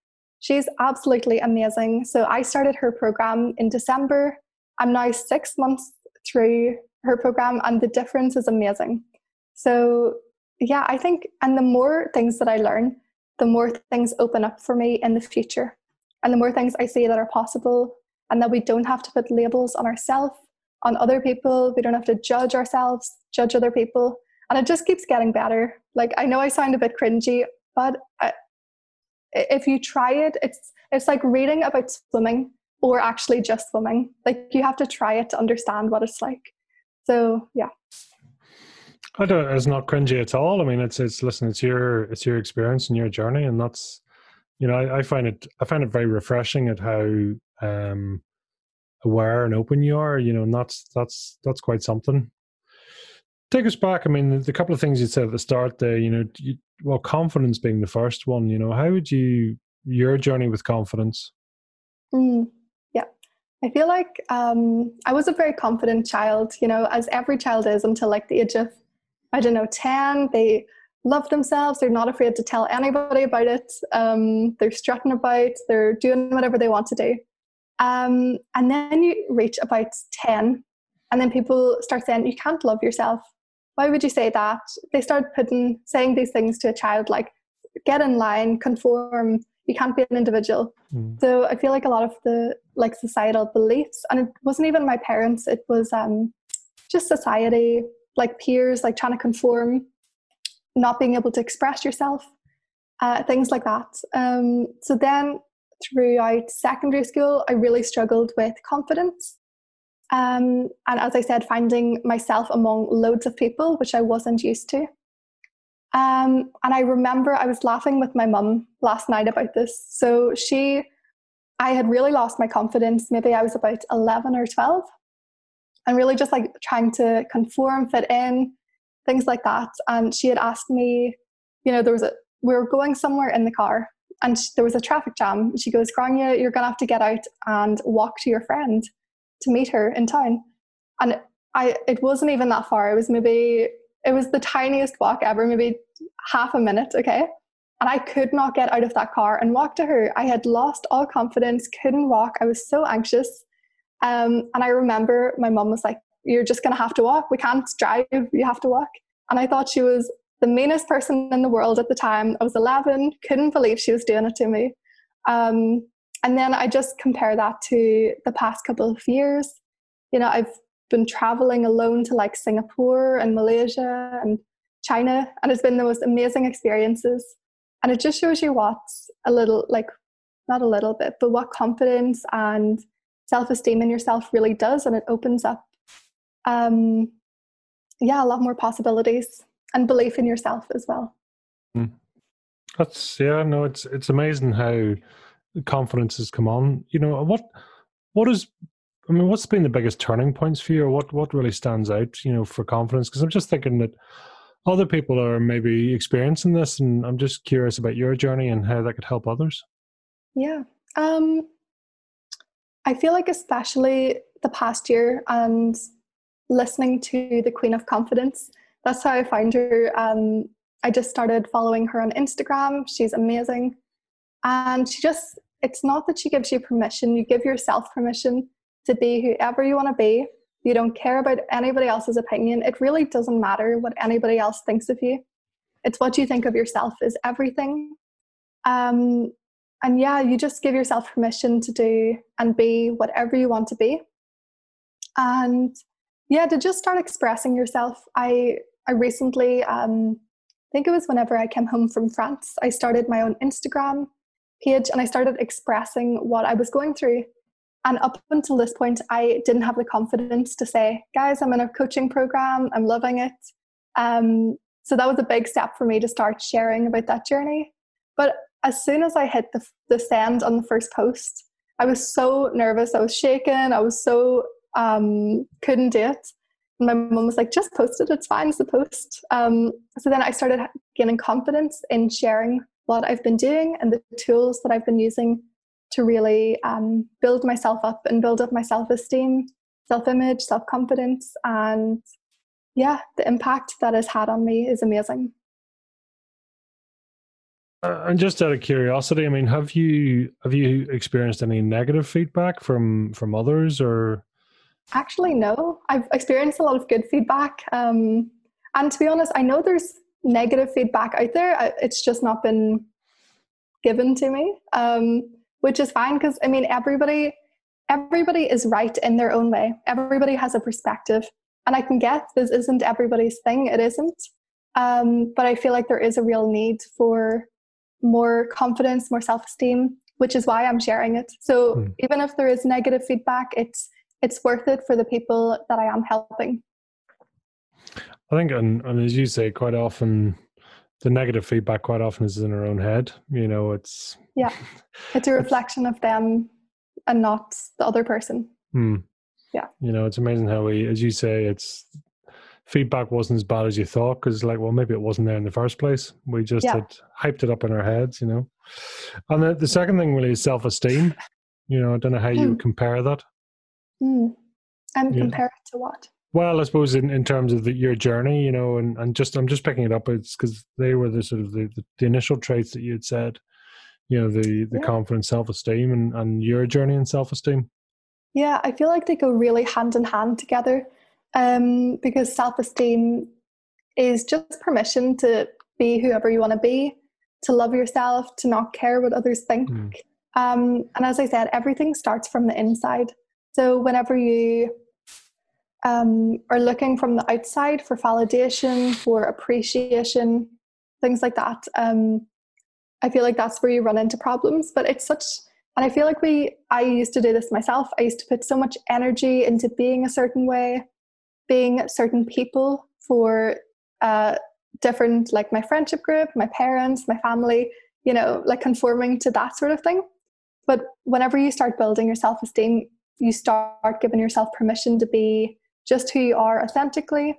She's absolutely amazing. So I started her program in December. I'm now six months through her program, and the difference is amazing. So, yeah, I think, and the more things that I learn, the more things open up for me in the future. And the more things I see that are possible, and that we don't have to put labels on ourselves, on other people. We don't have to judge ourselves, judge other people. And it just keeps getting better. Like, I know I sound a bit cringy, but I, if you try it, it's, it's like reading about swimming or actually just swimming. Like, you have to try it to understand what it's like. So, yeah. I don't. It's not cringy at all. I mean, it's it's listen. It's your it's your experience and your journey, and that's you know I, I find it I find it very refreshing at how um, aware and open you are. You know, and that's that's that's quite something. Take us back. I mean, the couple of things you said at the start there. You know, you, well, confidence being the first one. You know, how would you your journey with confidence? Mm, yeah, I feel like um, I was a very confident child. You know, as every child is until like the age of I don't know, 10. They love themselves. They're not afraid to tell anybody about it. Um, they're strutting about. They're doing whatever they want to do. Um, and then you reach about 10, and then people start saying, You can't love yourself. Why would you say that? They start putting, saying these things to a child like, Get in line, conform, you can't be an individual. Mm. So I feel like a lot of the like societal beliefs, and it wasn't even my parents, it was um, just society, like peers, like trying to conform, not being able to express yourself, uh, things like that. Um, so then throughout secondary school, I really struggled with confidence. Um, and as I said, finding myself among loads of people, which I wasn't used to. Um, and I remember I was laughing with my mum last night about this. So she, I had really lost my confidence. Maybe I was about 11 or 12 and really just like trying to conform, fit in, things like that. And she had asked me, you know, there was a, we were going somewhere in the car and there was a traffic jam. She goes, Grainne, you're going to have to get out and walk to your friend to meet her in town. And I, it wasn't even that far. It was maybe, it was the tiniest walk ever, maybe half a minute, okay? And I could not get out of that car and walk to her. I had lost all confidence, couldn't walk. I was so anxious. Um, and I remember my mum was like, You're just going to have to walk. We can't drive. You have to walk. And I thought she was the meanest person in the world at the time. I was 11, couldn't believe she was doing it to me. Um, and then I just compare that to the past couple of years. You know, I've been traveling alone to like Singapore and Malaysia and China, and it's been the most amazing experiences. And it just shows you what a little, like, not a little bit, but what confidence and self esteem in yourself really does, and it opens up, um, yeah, a lot more possibilities and belief in yourself as well. Mm. That's yeah, no, it's it's amazing how confidence has come on. You know what what is I mean, what's been the biggest turning points for you, or what what really stands out, you know, for confidence? Because I'm just thinking that other people are maybe experiencing this, and I'm just curious about your journey and how that could help others. Yeah, um, I feel like especially the past year and listening to the Queen of Confidence. That's how I found her. Um, I just started following her on Instagram. She's amazing. And she just, it's not that she gives you permission, you give yourself permission to be whoever you want to be. You don't care about anybody else's opinion. It really doesn't matter what anybody else thinks of you. It's what you think of yourself is everything. Um, and yeah, you just give yourself permission to do and be whatever you want to be. And yeah, to just start expressing yourself. I I recently, um, I think it was whenever I came home from France, I started my own Instagram page and I started expressing what I was going through. And up until this point, I didn't have the confidence to say, guys, I'm in a coaching program, I'm loving it. Um, so that was a big step for me to start sharing about that journey. But as soon as I hit the, the send on the first post, I was so nervous. I was shaken. I was so um, couldn't do it. And my mom was like, just post it. It's fine. It's a post. Um, so then I started gaining confidence in sharing what I've been doing and the tools that I've been using to really um, build myself up and build up my self esteem, self image, self confidence. And yeah, the impact that has had on me is amazing. Uh, and just out of curiosity, I mean, have you have you experienced any negative feedback from from others, or? Actually, no. I've experienced a lot of good feedback, um, and to be honest, I know there's negative feedback out there. It's just not been given to me. Um, which is fine because I mean everybody everybody is right in their own way. Everybody has a perspective, and I can get this isn't everybody's thing. It isn't, um, but I feel like there is a real need for more confidence, more self esteem, which is why I'm sharing it. So mm. even if there is negative feedback, it's it's worth it for the people that I am helping. I think, and, and as you say, quite often the negative feedback quite often is in our own head. You know, it's yeah, it's a reflection of them and not the other person. Hmm. Yeah, you know, it's amazing how we, as you say, it's feedback wasn't as bad as you thought because, like, well, maybe it wasn't there in the first place. We just yeah. had hyped it up in our heads, you know. And the, the second thing really is self esteem. You know, I don't know how you hmm. compare that. Mm. And yeah. compare it to what? Well, I suppose in, in terms of the, your journey, you know, and, and just I'm just picking it up. It's because they were the sort of the, the, the, initial traits that you had said, you know, the the yeah. confidence, self esteem, and and your journey in self esteem. Yeah, I feel like they go really hand in hand together, um, because self esteem is just permission to be whoever you want to be, to love yourself, to not care what others think. Mm. Um, and as I said, everything starts from the inside. So whenever you um, are looking from the outside for validation, for appreciation, things like that. Um, I feel like that's where you run into problems. But it's such, and I feel like we, I used to do this myself. I used to put so much energy into being a certain way, being certain people for uh, different, like my friendship group, my parents, my family, you know, like conforming to that sort of thing. But whenever you start building your self esteem, you start giving yourself permission to be just who you are authentically.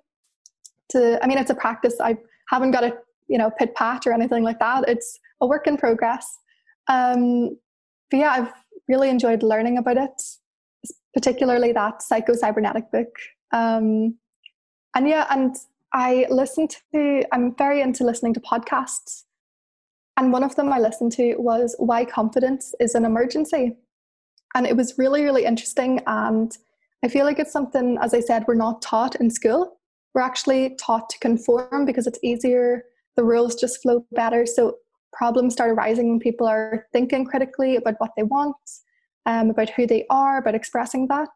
To i mean it's a practice. I haven't got a you know pit pat or anything like that. It's a work in progress. Um but yeah i've really enjoyed learning about it particularly that psycho cybernetic book um and yeah and i listen to i'm very into listening to podcasts and one of them i listened to was why confidence is an emergency and it was really really interesting and I feel like it's something, as I said, we're not taught in school. We're actually taught to conform because it's easier, the rules just flow better. So problems start arising when people are thinking critically about what they want, um, about who they are, about expressing that.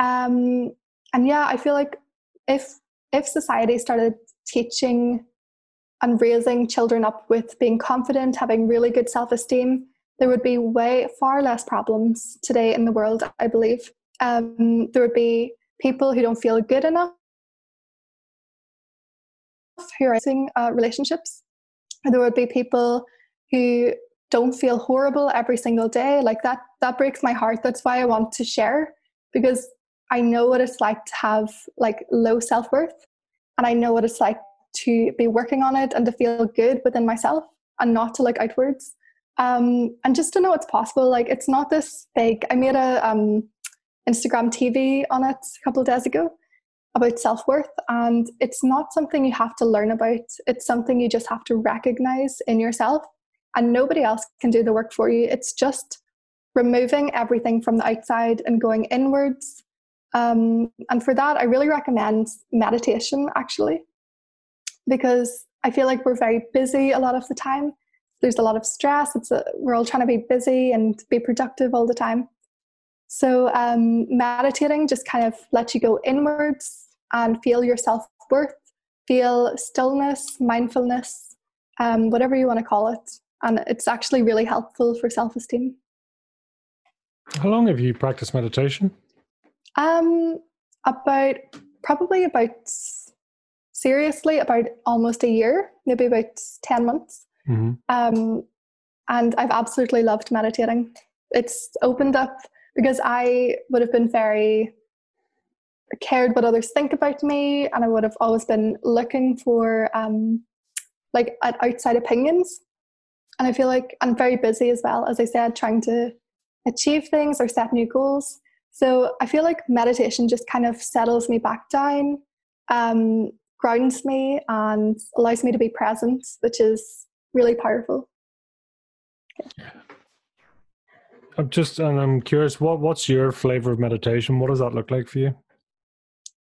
Um, and yeah, I feel like if if society started teaching and raising children up with being confident, having really good self esteem, there would be way far less problems today in the world, I believe um, there would be people who don't feel good enough who are in uh, relationships. There would be people who don't feel horrible every single day. Like that, that breaks my heart. That's why I want to share because I know what it's like to have like low self worth, and I know what it's like to be working on it and to feel good within myself and not to look outwards. Um, and just to know it's possible. Like it's not this big. I made a um, Instagram TV on it a couple of days ago about self worth, and it's not something you have to learn about. It's something you just have to recognize in yourself, and nobody else can do the work for you. It's just removing everything from the outside and going inwards. Um, and for that, I really recommend meditation actually, because I feel like we're very busy a lot of the time. There's a lot of stress. It's a, we're all trying to be busy and be productive all the time. So um, meditating just kind of lets you go inwards and feel your self worth, feel stillness, mindfulness, um, whatever you want to call it. And it's actually really helpful for self esteem. How long have you practiced meditation? Um, about probably about seriously about almost a year, maybe about ten months. Mm-hmm. Um, and I've absolutely loved meditating. It's opened up because I would have been very cared what others think about me, and I would have always been looking for um, like at outside opinions. And I feel like I'm very busy as well, as I said, trying to achieve things or set new goals. So I feel like meditation just kind of settles me back down, um, grounds me, and allows me to be present, which is really powerful. I'm just, and I'm curious, what what's your flavor of meditation? What does that look like for you?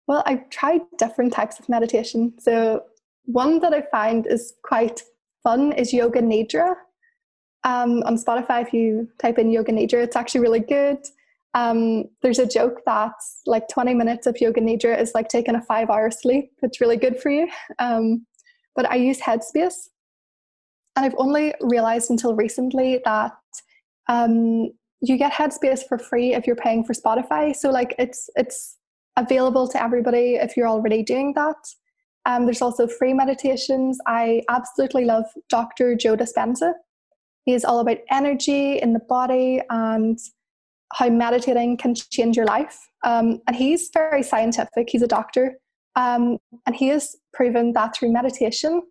Well, I've tried different types of meditation. So one that I find is quite fun is Yoga Nidra. Um, on Spotify, if you type in Yoga Nidra, it's actually really good. Um, there's a joke that like 20 minutes of Yoga Nidra is like taking a five hour sleep. It's really good for you. Um, but I use Headspace. And I've only realized until recently that um, you get Headspace for free if you're paying for Spotify. So like it's it's available to everybody if you're already doing that. Um, there's also free meditations. I absolutely love Dr. Joe Dispenza. He is all about energy in the body and how meditating can change your life. Um, and he's very scientific. He's a doctor, um, and he has proven that through meditation,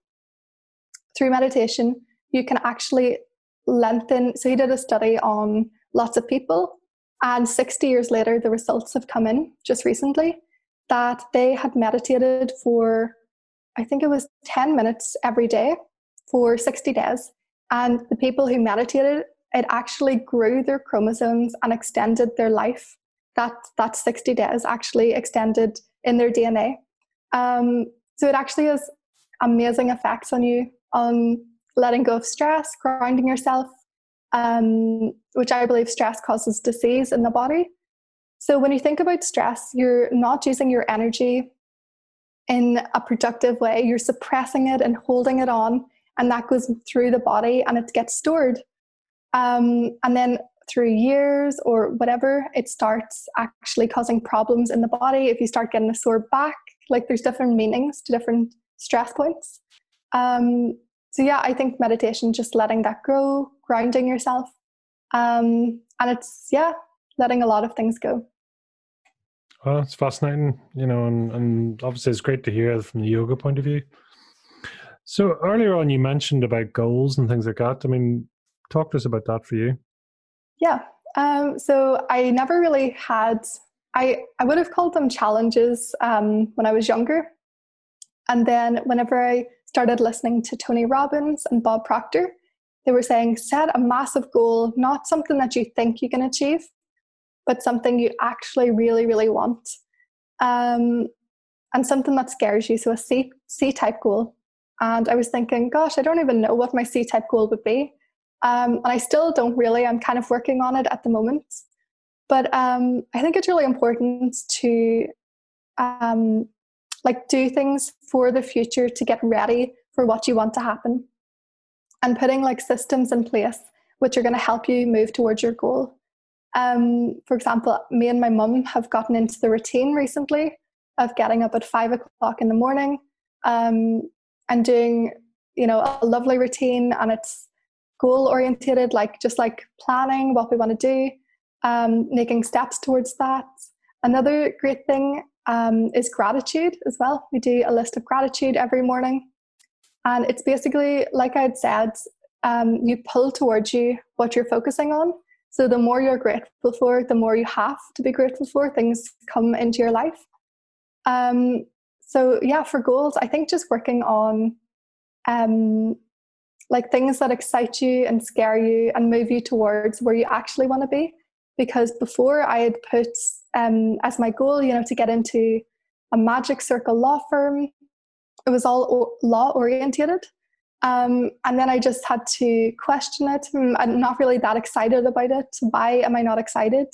through meditation, you can actually lengthen. So he did a study on lots of people, and 60 years later, the results have come in just recently that they had meditated for, I think it was 10 minutes every day for 60 days. And the people who meditated, it actually grew their chromosomes and extended their life. That, that 60 days actually extended in their DNA. Um, so it actually has amazing effects on you on letting go of stress, grounding yourself, um, which I believe stress causes disease in the body. So when you think about stress, you're not using your energy in a productive way. You're suppressing it and holding it on, and that goes through the body and it gets stored. Um, and then through years or whatever, it starts actually causing problems in the body. If you start getting a sore back, like there's different meanings to different stress points. Um, so yeah, I think meditation, just letting that grow, grounding yourself, um, and it's yeah, letting a lot of things go. Well, it's fascinating, you know, and, and obviously it's great to hear from the yoga point of view. So earlier on, you mentioned about goals and things like that. I mean, talk to us about that for you. Yeah. Um, so I never really had. I I would have called them challenges um, when I was younger, and then whenever I started listening to Tony Robbins and Bob Proctor, they were saying set a massive goal, not something that you think you can achieve, but something you actually really, really want. Um, and something that scares you. So a C, C type goal. And I was thinking, gosh, I don't even know what my C type goal would be. Um, and I still don't really, I'm kind of working on it at the moment. But um, I think it's really important to um, like do things for the future to get ready for what you want to happen and putting like systems in place which are going to help you move towards your goal um, for example me and my mum have gotten into the routine recently of getting up at five o'clock in the morning um, and doing you know a lovely routine and it's goal orientated like just like planning what we want to do um, making steps towards that Another great thing um, is gratitude as well. We do a list of gratitude every morning. And it's basically, like I'd said, um, you pull towards you what you're focusing on. So the more you're grateful for, the more you have to be grateful for. Things come into your life. Um, so yeah, for goals, I think just working on um, like things that excite you and scare you and move you towards where you actually want to be. Because before I had put um, as my goal, you know, to get into a magic circle law firm. It was all law orientated. Um, and then I just had to question it. Hmm, I'm not really that excited about it. Why am I not excited?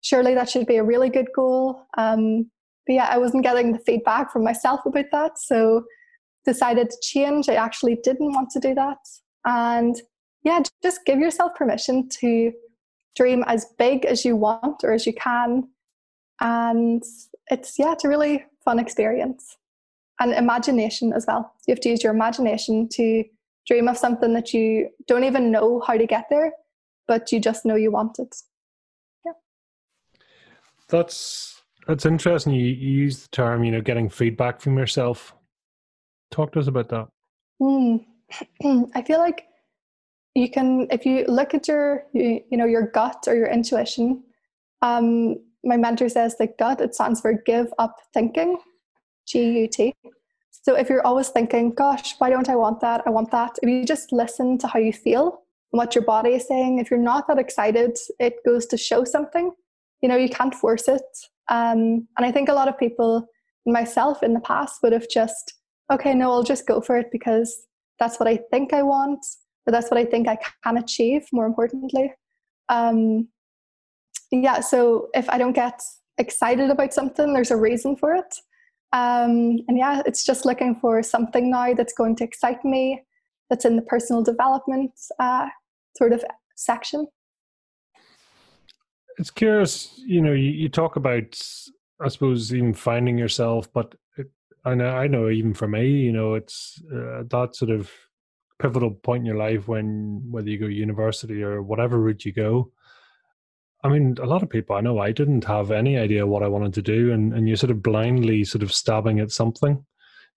Surely that should be a really good goal. Um, but yeah, I wasn't getting the feedback from myself about that. So decided to change. I actually didn't want to do that. And yeah, just give yourself permission to dream as big as you want or as you can. And it's, yeah, it's a really fun experience. And imagination as well. You have to use your imagination to dream of something that you don't even know how to get there, but you just know you want it. Yeah. That's that's interesting. You, you use the term, you know, getting feedback from yourself. Talk to us about that. Mm. I feel like you can, if you look at your, you, you know, your gut or your intuition. Um, my mentor says that gut it stands for give up thinking, G U T. So if you're always thinking, "Gosh, why don't I want that? I want that," if you just listen to how you feel, and what your body is saying, if you're not that excited, it goes to show something. You know, you can't force it. Um, and I think a lot of people, myself in the past, would have just okay, no, I'll just go for it because that's what I think I want, or that's what I think I can achieve, more importantly. Um, yeah, so if I don't get excited about something, there's a reason for it. Um, and yeah, it's just looking for something now that's going to excite me, that's in the personal development uh, sort of section. It's curious, you know, you, you talk about, I suppose, even finding yourself, but I know, I know, even for me, you know, it's uh, that sort of pivotal point in your life when whether you go university or whatever route you go. I mean, a lot of people I know I didn't have any idea what I wanted to do, and and you're sort of blindly sort of stabbing at something,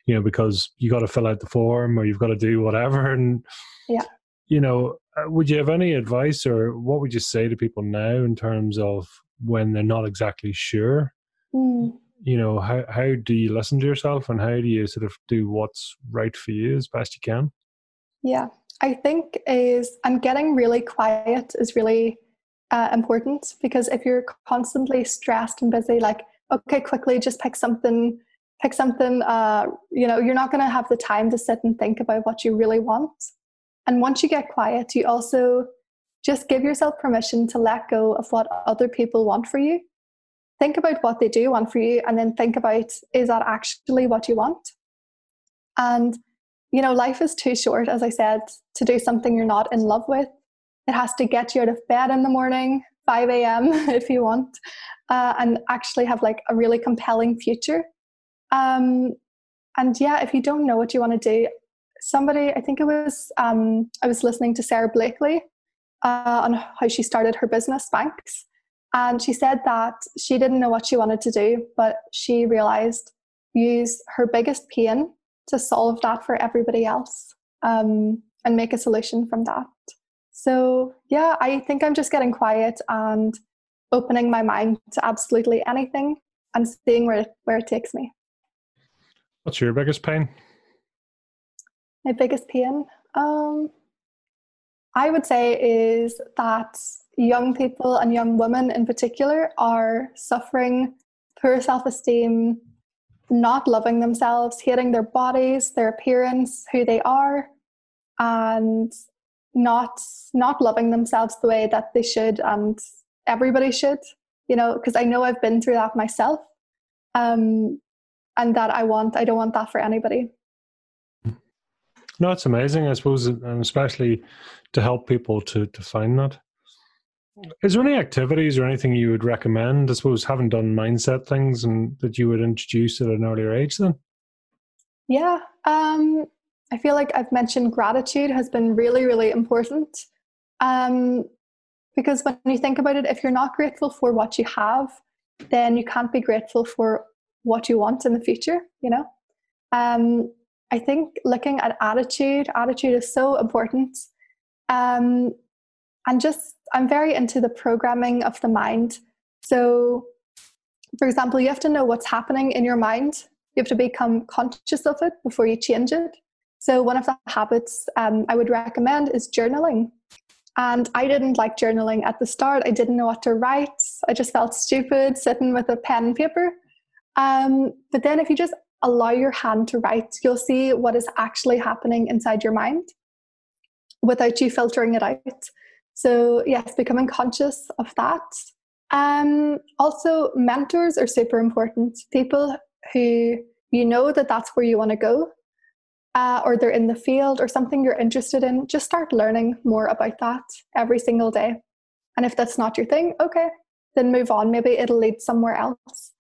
you know, because you got to fill out the form or you've got to do whatever, and yeah, you know, uh, would you have any advice or what would you say to people now in terms of when they're not exactly sure? Mm you know how how do you listen to yourself and how do you sort of do what's right for you as best you can? Yeah i think is and getting really quiet is really uh, important because if you're constantly stressed and busy like okay quickly just pick something pick something uh, you know you're not going to have the time to sit and think about what you really want. And once you get quiet you also just give yourself permission to let go of what other people want for you think about what they do want for you and then think about is that actually what you want? And you know life is too short as i said to do something you're not in love with. It has to get you out of bed in the morning 5 a.m if you want uh, and actually have like a really compelling future. Um, and yeah if you don't know what you want to do somebody i think it was um, i was listening to Sara Blakely uh, on how she started her business Spanx and she said that she didn't know what she wanted to do, but she realized use her biggest pain to solve that for everybody else um, and make a solution from that. So, yeah, I think I'm just getting quiet and opening my mind to absolutely anything and seeing where it, where it takes me. What's your biggest pain? My biggest pain, um, I would say, is that young people and young women in particular are suffering poor self esteem, not loving themselves, hating their bodies, their appearance, who they are, and not not loving themselves the way that they should and everybody should you know because i know i've been through that myself um and that i want i don't want that for anybody. No it's amazing i suppose and especially to help people to to find that is there any activities or anything you would recommend? I suppose having done mindset things and that you would introduce at an earlier age then? Yeah. Um, I feel like I've mentioned gratitude has been really, really important. Um, because when you think about it, if you're not grateful for what you have, then you can't be grateful for what you want in the future, you know? Um, I think looking at attitude, attitude is so important. Um, and just, I'm very into the programming of the mind. So, for example, you have to know what's happening in your mind. You have to become conscious of it before you change it. So, one of the habits um, I would recommend is journaling. And I didn't like journaling at the start. I didn't know what to write. I just felt stupid sitting with a pen and paper. Um, but then, if you just allow your hand to write, you'll see what is actually happening inside your mind without you filtering it out. So, yes, becoming conscious of that. Um, also, mentors are super important. People who you know that that's where you want to go, uh, or they're in the field or something you're interested in, just start learning more about that every single day. And if that's not your thing, okay, then move on. Maybe it'll lead somewhere else.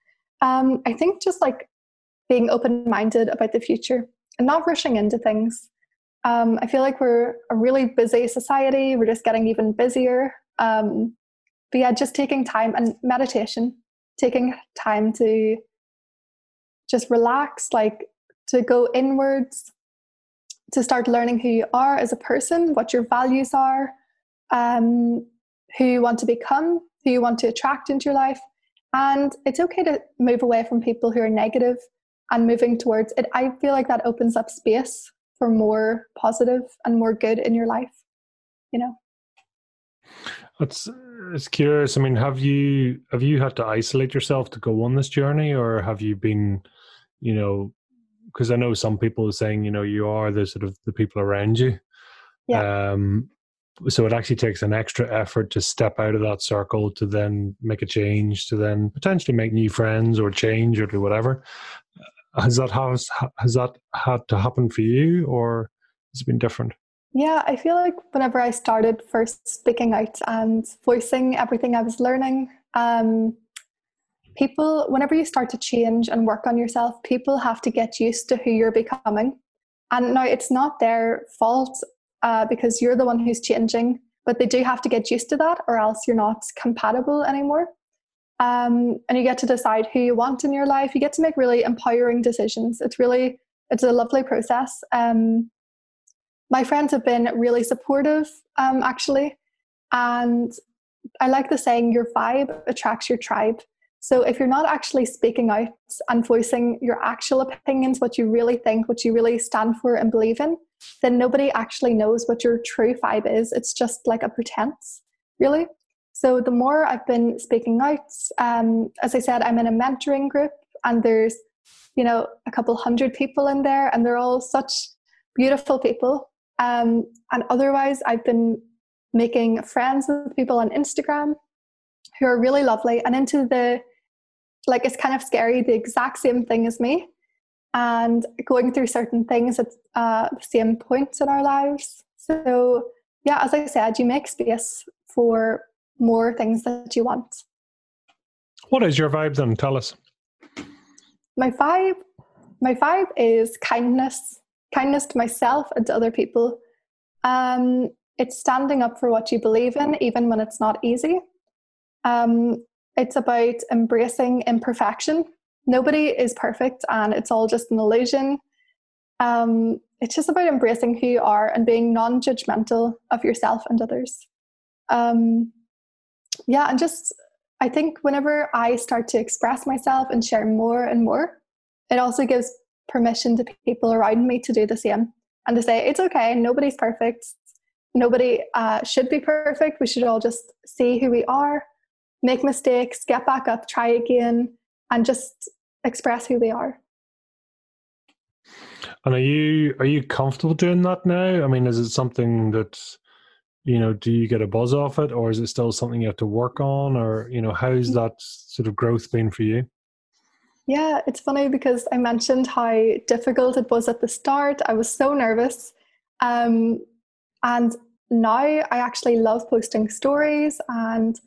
Um, I think just like being open minded about the future and not rushing into things. Um, I feel like we're a really busy society. We're just getting even busier. Um, but yeah, just taking time and meditation, taking time to just relax, like to go inwards, to start learning who you are as a person, what your values are, um, who you want to become, who you want to attract into your life. And it's okay to move away from people who are negative and moving towards it. I feel like that opens up space for more positive and more good in your life, you know. It's it's curious. I mean, have you have you had to isolate yourself to go on this journey, or have you been, you know, because I know some people are saying, you know, you are the sort of the people around you. Yeah. Um, so it actually takes an extra effort to step out of that circle to then make a change, to then potentially make new friends or change or do whatever. Has that has has that had to happen for you, or has it been different? Yeah, I feel like whenever I started first speaking out and voicing everything I was learning, um, people whenever you start to change and work on yourself people have to get used to who you're becoming and now it's not their fault uh, because you're the one who's changing but they do have to get used to that or else you're not compatible anymore um, and you get to decide who you want in your life. You get to make really empowering decisions. It's really it's a lovely process. Um, my friends have been really supportive um, actually. And i like the saying your vibe attracts your tribe. So if you're not actually speaking out and voicing your actual opinions, what you really think, what you really stand for and believe in, then nobody actually knows what your true vibe is. It's just like a pretense, really. So the more I've been speaking out, um, as I said, I'm in a mentoring group and there's, you know, a couple hundred people in there and they're all such beautiful people. Um, and otherwise, I've been making friends with people on Instagram who are really lovely and into the like it's kind of scary the exact same thing as me and going through certain things at uh, the same points in our lives so yeah as i said you make space for more things that you want what is your vibe then tell us my vibe my vibe is kindness kindness to myself and to other people um, it's standing up for what you believe in even when it's not easy um, it's about embracing imperfection. Nobody is perfect and it's all just an illusion. Um, it's just about embracing who you are and being non judgmental of yourself and others. Um, yeah, and just, I think whenever I start to express myself and share more and more, it also gives permission to people around me to do the same and to say, it's okay, nobody's perfect. Nobody uh, should be perfect. We should all just see who we are make mistakes, get back up, try again, and just express who we are. And are you are you comfortable doing that now? I mean, is it something that you know? Do you get a buzz off it, or is it still something you have to work on, or you know, how's mm. that sort of growth been for you? Yeah, it's funny because I mentioned how difficult it was at the start. I was so nervous, um, and now I actually love posting stories and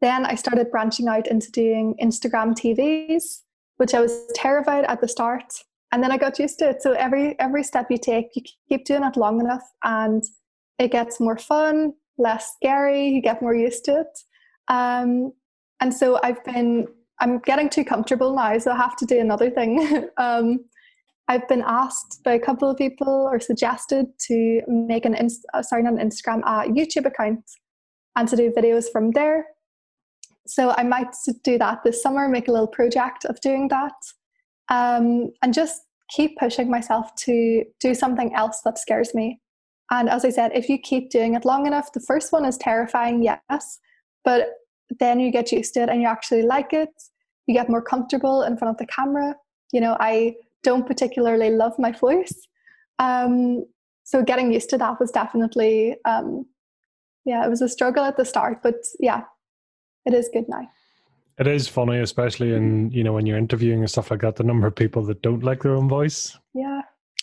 then I started branching out into doing Instagram TVs, which I was terrified at the start. And then I got used to it. So every every step you take, you keep doing it long enough and it gets more fun, less scary, you get more used to it. Um, and so I've been I'm getting too comfortable now, so I have to do another thing. um, I've been asked by a couple of people or suggested to make an inst- uh, sorry not an Instagram a YouTube account and to do videos from there. So I might do that this summer, make a little project of doing that, um, and just keep pushing myself to do something else that scares me. And as I said, if you keep doing it long enough, the first one is terrifying, yes, but then you get used to it and you actually like it. You get more comfortable in front of the camera. You know, I don't particularly love my voice. Um, so getting used to that was definitely, um, yeah, it was a struggle at the start, but yeah, it is good now. It is funny, especially in you know when you're interviewing and stuff like that. The number of people that don't like their own voice. Yeah.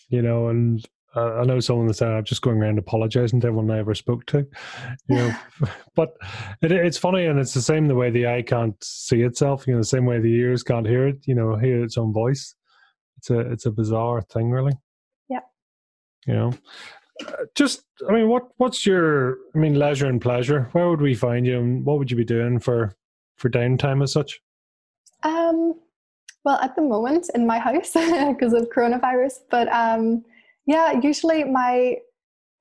You know, and I know someone that said I'm just going around apologizing to everyone I ever spoke to. You know, but it, it's funny, and it's the same the way the eye can't see itself. You know, the same way the ears can't hear it. You know, hear its own voice. It's a it's a bizarre thing, really. Yeah. You know, uh, just I mean, what what's your I mean leisure and pleasure? Where would we find you, and what would you be doing for for downtime as such? Um, well, at the moment in my house because of coronavirus, but um, yeah, usually my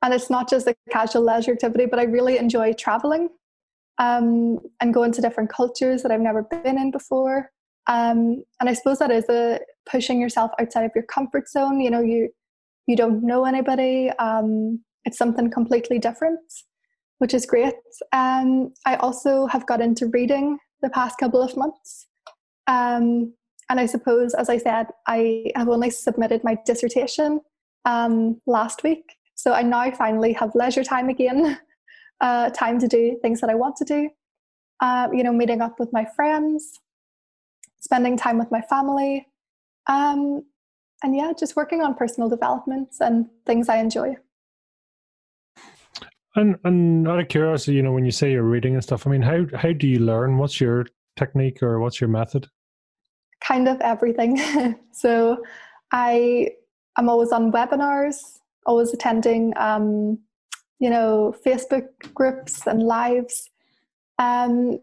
and it's not just a casual leisure activity, but I really enjoy traveling um, and going to different cultures that I've never been in before. Um, and I suppose that is a pushing yourself outside of your comfort zone. You know, you you don't know anybody. Um, it's something completely different, which is great. Um, I also have got into reading the past couple of months. Um, and I suppose, as I said, I have only submitted my dissertation um, last week. So I now finally have leisure time again, uh, time to do things that I want to do. Uh, you know, meeting up with my friends, spending time with my family, um, and yeah, just working on personal developments and things I enjoy. And and out of curiosity, you know, when you say you're reading and stuff, I mean, how how do you learn? What's your technique or what's your method? Kind of everything. so I I'm always on webinars, always attending um, you know, Facebook groups and lives. Um,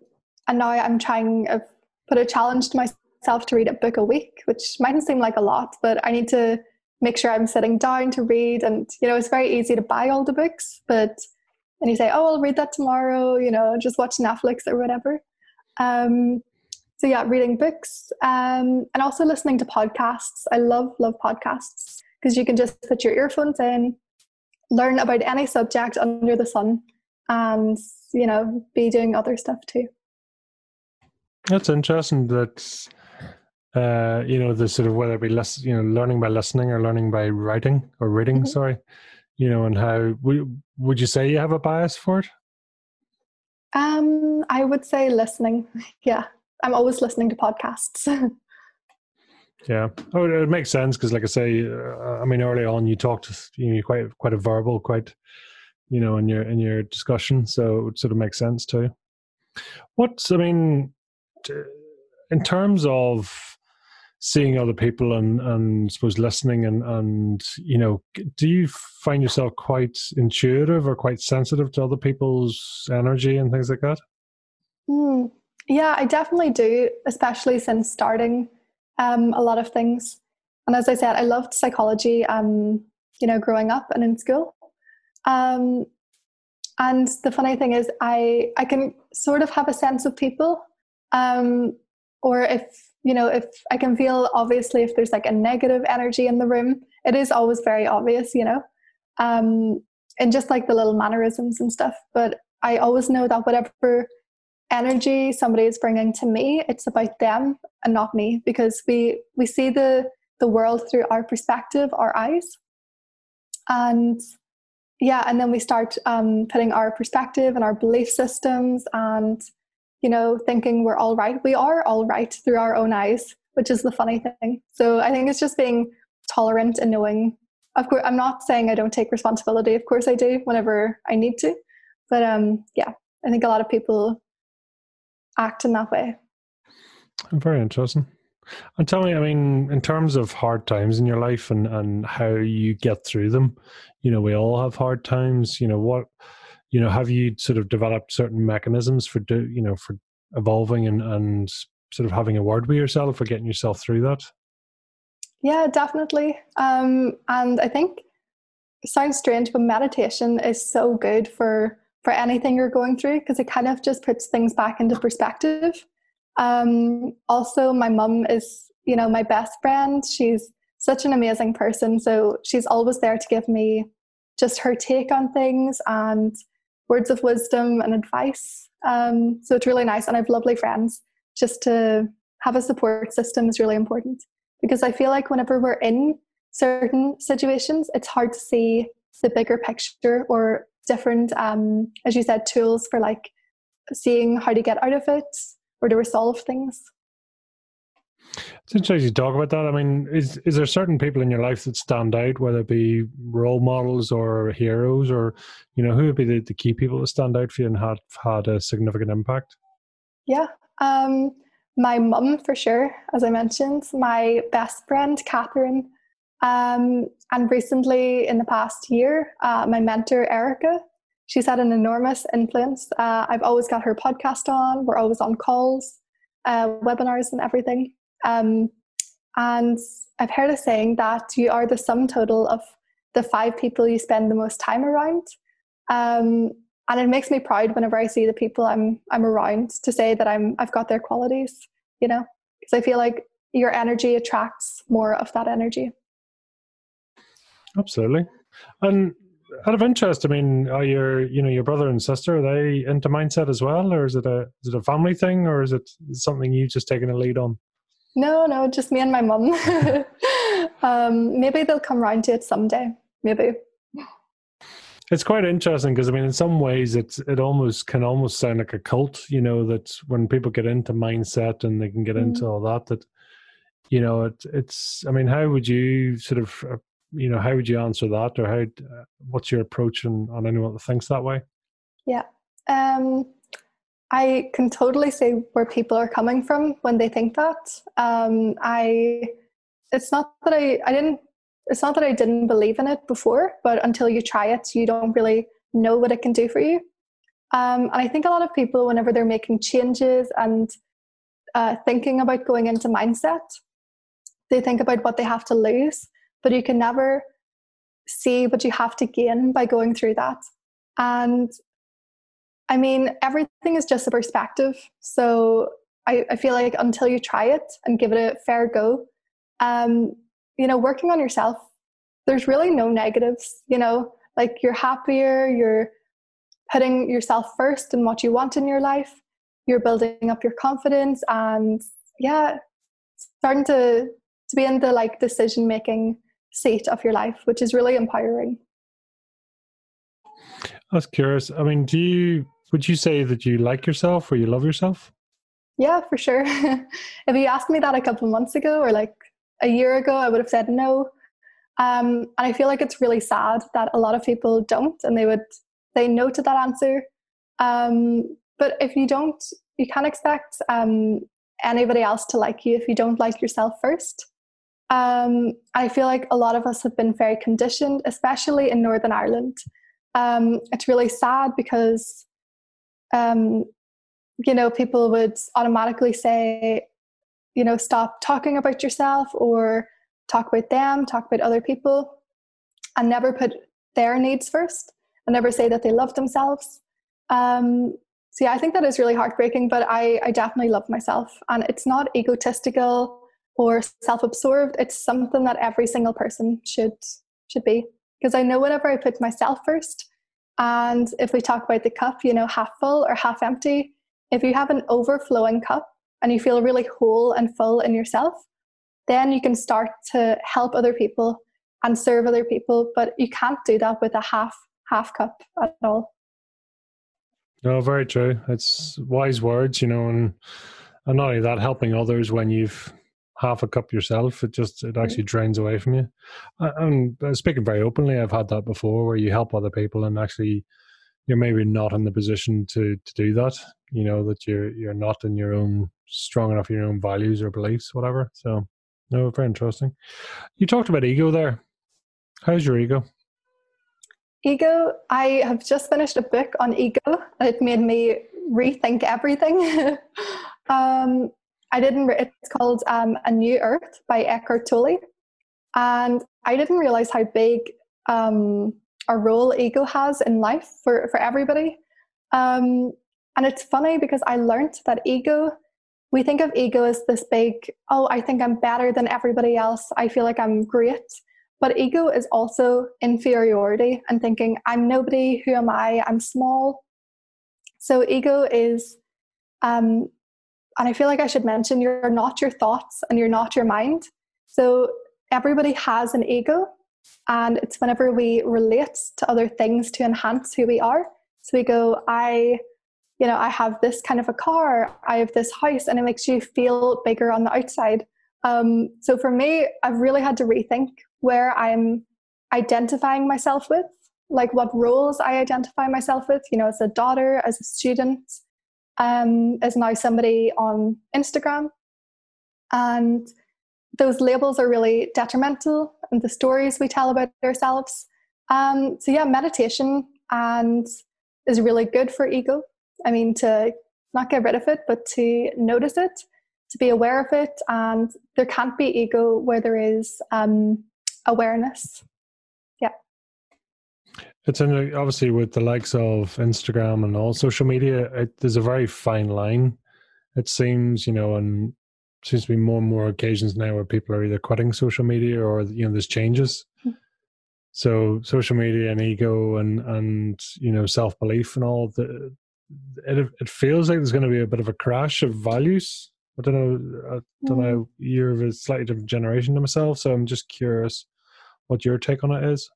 and now I'm trying I've put a challenge to myself to read a book a week, which mightn't seem like a lot, but I need to make sure I'm sitting down to read. And, you know, it's very easy to buy all the books, but and you say, "Oh, I'll read that tomorrow," you know, just watch Netflix or whatever. Um, so yeah, reading books um, and also listening to podcasts. I love love podcasts because you can just put your earphones in, learn about any subject under the sun, and you know, be doing other stuff too. That's interesting. That uh, you know, the sort of whether it be less, you know, learning by listening or learning by writing or reading. Mm-hmm. Sorry, you know, and how would would you say you have a bias for it? Um, I would say listening. Yeah, I'm always listening to podcasts. yeah, oh, it makes sense because, like I say, uh, I mean, early on you talked, you know, quite quite a verbal, quite, you know, in your in your discussion, so it sort of makes sense too. What's I mean, in terms of seeing other people and and I suppose listening and and you know do you find yourself quite intuitive or quite sensitive to other people's energy and things like that? Mm, yeah I definitely do especially since starting um, a lot of things. And as I said I loved psychology um, you know growing up and in school. Um, and the funny thing is I I can sort of have a sense of people um, or if you know if i can feel obviously if there's like a negative energy in the room it is always very obvious you know um and just like the little mannerisms and stuff. But i always know that whatever energy somebody is bringing to me it's about them and not me because we we see the the world through our perspective our eyes and yeah and then we start um, putting our perspective and our belief systems and you know, thinking we're all right. We are all right through our own eyes, which is the funny thing. So I think it's just being tolerant and knowing. Of course, I'm not saying I don't take responsibility. Of course, I do whenever I need to. But um, yeah, I think a lot of people act in that way. Very interesting. And tell me, I mean, in terms of hard times in your life and, and how you get through them, you know, we all have hard times. You know, what you know have you sort of developed certain mechanisms for do you know for evolving and and sort of having a word with yourself or getting yourself through that? Yeah, definitely. Um, and I think it sounds strange, but meditation is so good for for anything you're going through because it kind of just puts things back into perspective. Um, also, my mum is, you know, my best friend. She's such an amazing person. So she's always there to give me just her take on things and words of wisdom and advice. Um, so it's really nice. And I have lovely friends. Just to have a support system is really important because I feel like whenever we're in certain situations, it's hard to see the bigger picture or different, um, as you said, tools for like seeing how to get out of it or to resolve things. It's interesting to talk about that. I mean, is is there certain people in your life that stand out, whether it be role models or heroes, or you know, who would be the, the key people that stand out for you and had had a significant impact? Yeah, um, my mum for sure, as I mentioned, my best friend Catherine, um, and recently in the past year, uh, my mentor Erika. She's had an enormous influence. Uh, I've always got her podcast on. We're always on calls, uh, webinars, and everything. Um, and I've heard a saying that you are the sum total of the five people you spend the most time around. Um, and it makes me proud whenever I see the people I'm I'm around to say that I'm I've got their qualities, you know, because I feel like your energy attracts more of that energy. Absolutely. And out of interest, I mean, are your you know your brother and sister are they into mindset as well, or is it a is it a family thing, or is it something you've just taken a lead on? No, no, just me and my mum. um, maybe they'll come round to it someday. Maybe. It's quite interesting because I mean, in some ways, it's it almost can almost sound like a cult. You know, that when people get into mindset and they can get mm. into all that, that you know, it, it's. I mean, how would you sort of, uh, you know, how would you answer that, or how? Uh, what's your approach on, on anyone that thinks that way? Yeah. Um, I can totally see where people are coming from when they think that. Um, I, it's not that I, I didn't, it's not that I didn't believe in it before, but until you try it, you don't really know what it can do for you. Um, and I think a lot of people, whenever they're making changes and uh, thinking about going into mindset, they think about what they have to lose, but you can never see what you have to gain by going through that. And I mean, everything is just a perspective. So I, I feel like until you try it and give it a fair go, um, you know, working on yourself, there's really no negatives, you know, like you're happier, you're putting yourself first in what you want in your life, you're building up your confidence and yeah, starting to to be in the like decision making seat of your life, which is really empowering. I was curious. I mean, do you would you say that you like yourself or you love yourself? Yeah, for sure. if you asked me that a couple months ago or like a year ago, I would have said no. Um, and I feel like it's really sad that a lot of people don't and they would say no to that answer. Um, but if you don't, you can't expect um, anybody else to like you if you don't like yourself first. Um, I feel like a lot of us have been very conditioned, especially in Northern Ireland. Um, it's really sad because um, you know, people would automatically say, you know, stop talking about yourself or talk about them, talk about other people, and never put their needs first and never say that they love themselves. Um, so yeah, I think that is really heartbreaking, but I, I definitely love myself. And it's not egotistical or self-absorbed. It's something that every single person should should be. Because I know whenever I put myself first, and if we talk about the cup, you know, half full or half empty, if you have an overflowing cup and you feel really whole and full in yourself, then you can start to help other people and serve other people. But you can't do that with a half half cup at all. No, very true. It's wise words, you know, and and not only that, helping others when you've half a cup yourself, it just it actually mm. drains away from you. And speaking very openly, I've had that before, where you help other people and actually you're maybe not in the position to to do that. You know that you're you're not in your own strong enough your own values or beliefs, whatever. So, no, very interesting. You talked about ego there. How's your ego? Ego. I have just finished a book on ego. It made me rethink everything. um, I didn't. It's called um, A New Earth by Eckhart Tolle, and I didn't realize how big um, a role ego has in life for for everybody. Um, and it's funny because I learned that ego. We think of ego as this big, oh, I think I'm better than everybody else. I feel like I'm great. But ego is also inferiority and thinking, I'm nobody. Who am I? I'm small. So ego is um, and I feel like I should mention you're not your thoughts and you're not your mind. So everybody has an ego, and it's whenever we relate to other things to enhance who we are. So we go, I, you know, I have this kind of a car, I have this house, and it makes you feel bigger on the outside. Um, so for me, I've really had to rethink where I'm identifying myself with, like what roles I identify myself with, you know, as a daughter, as a student, um, is now somebody on Instagram. And those labels are really detrimental and the stories we tell about ourselves. Um, so yeah, meditation and is really good for ego. I mean, to not get rid of it, but to notice it, to be aware of it, and there can't be ego where there is um, awareness. It's in, obviously with the likes of Instagram and all social media. It, there's a very fine line. It seems, you know, and seems to be more and more occasions now where people are either quitting social media or you know there's changes. Hmm. So social media and ego and and you know self belief and all the it it feels like there's going to be a bit of a crash of values. I don't know. I don't know. Hmm. You're of a slightly different generation to myself, so I'm just curious what your take on it is.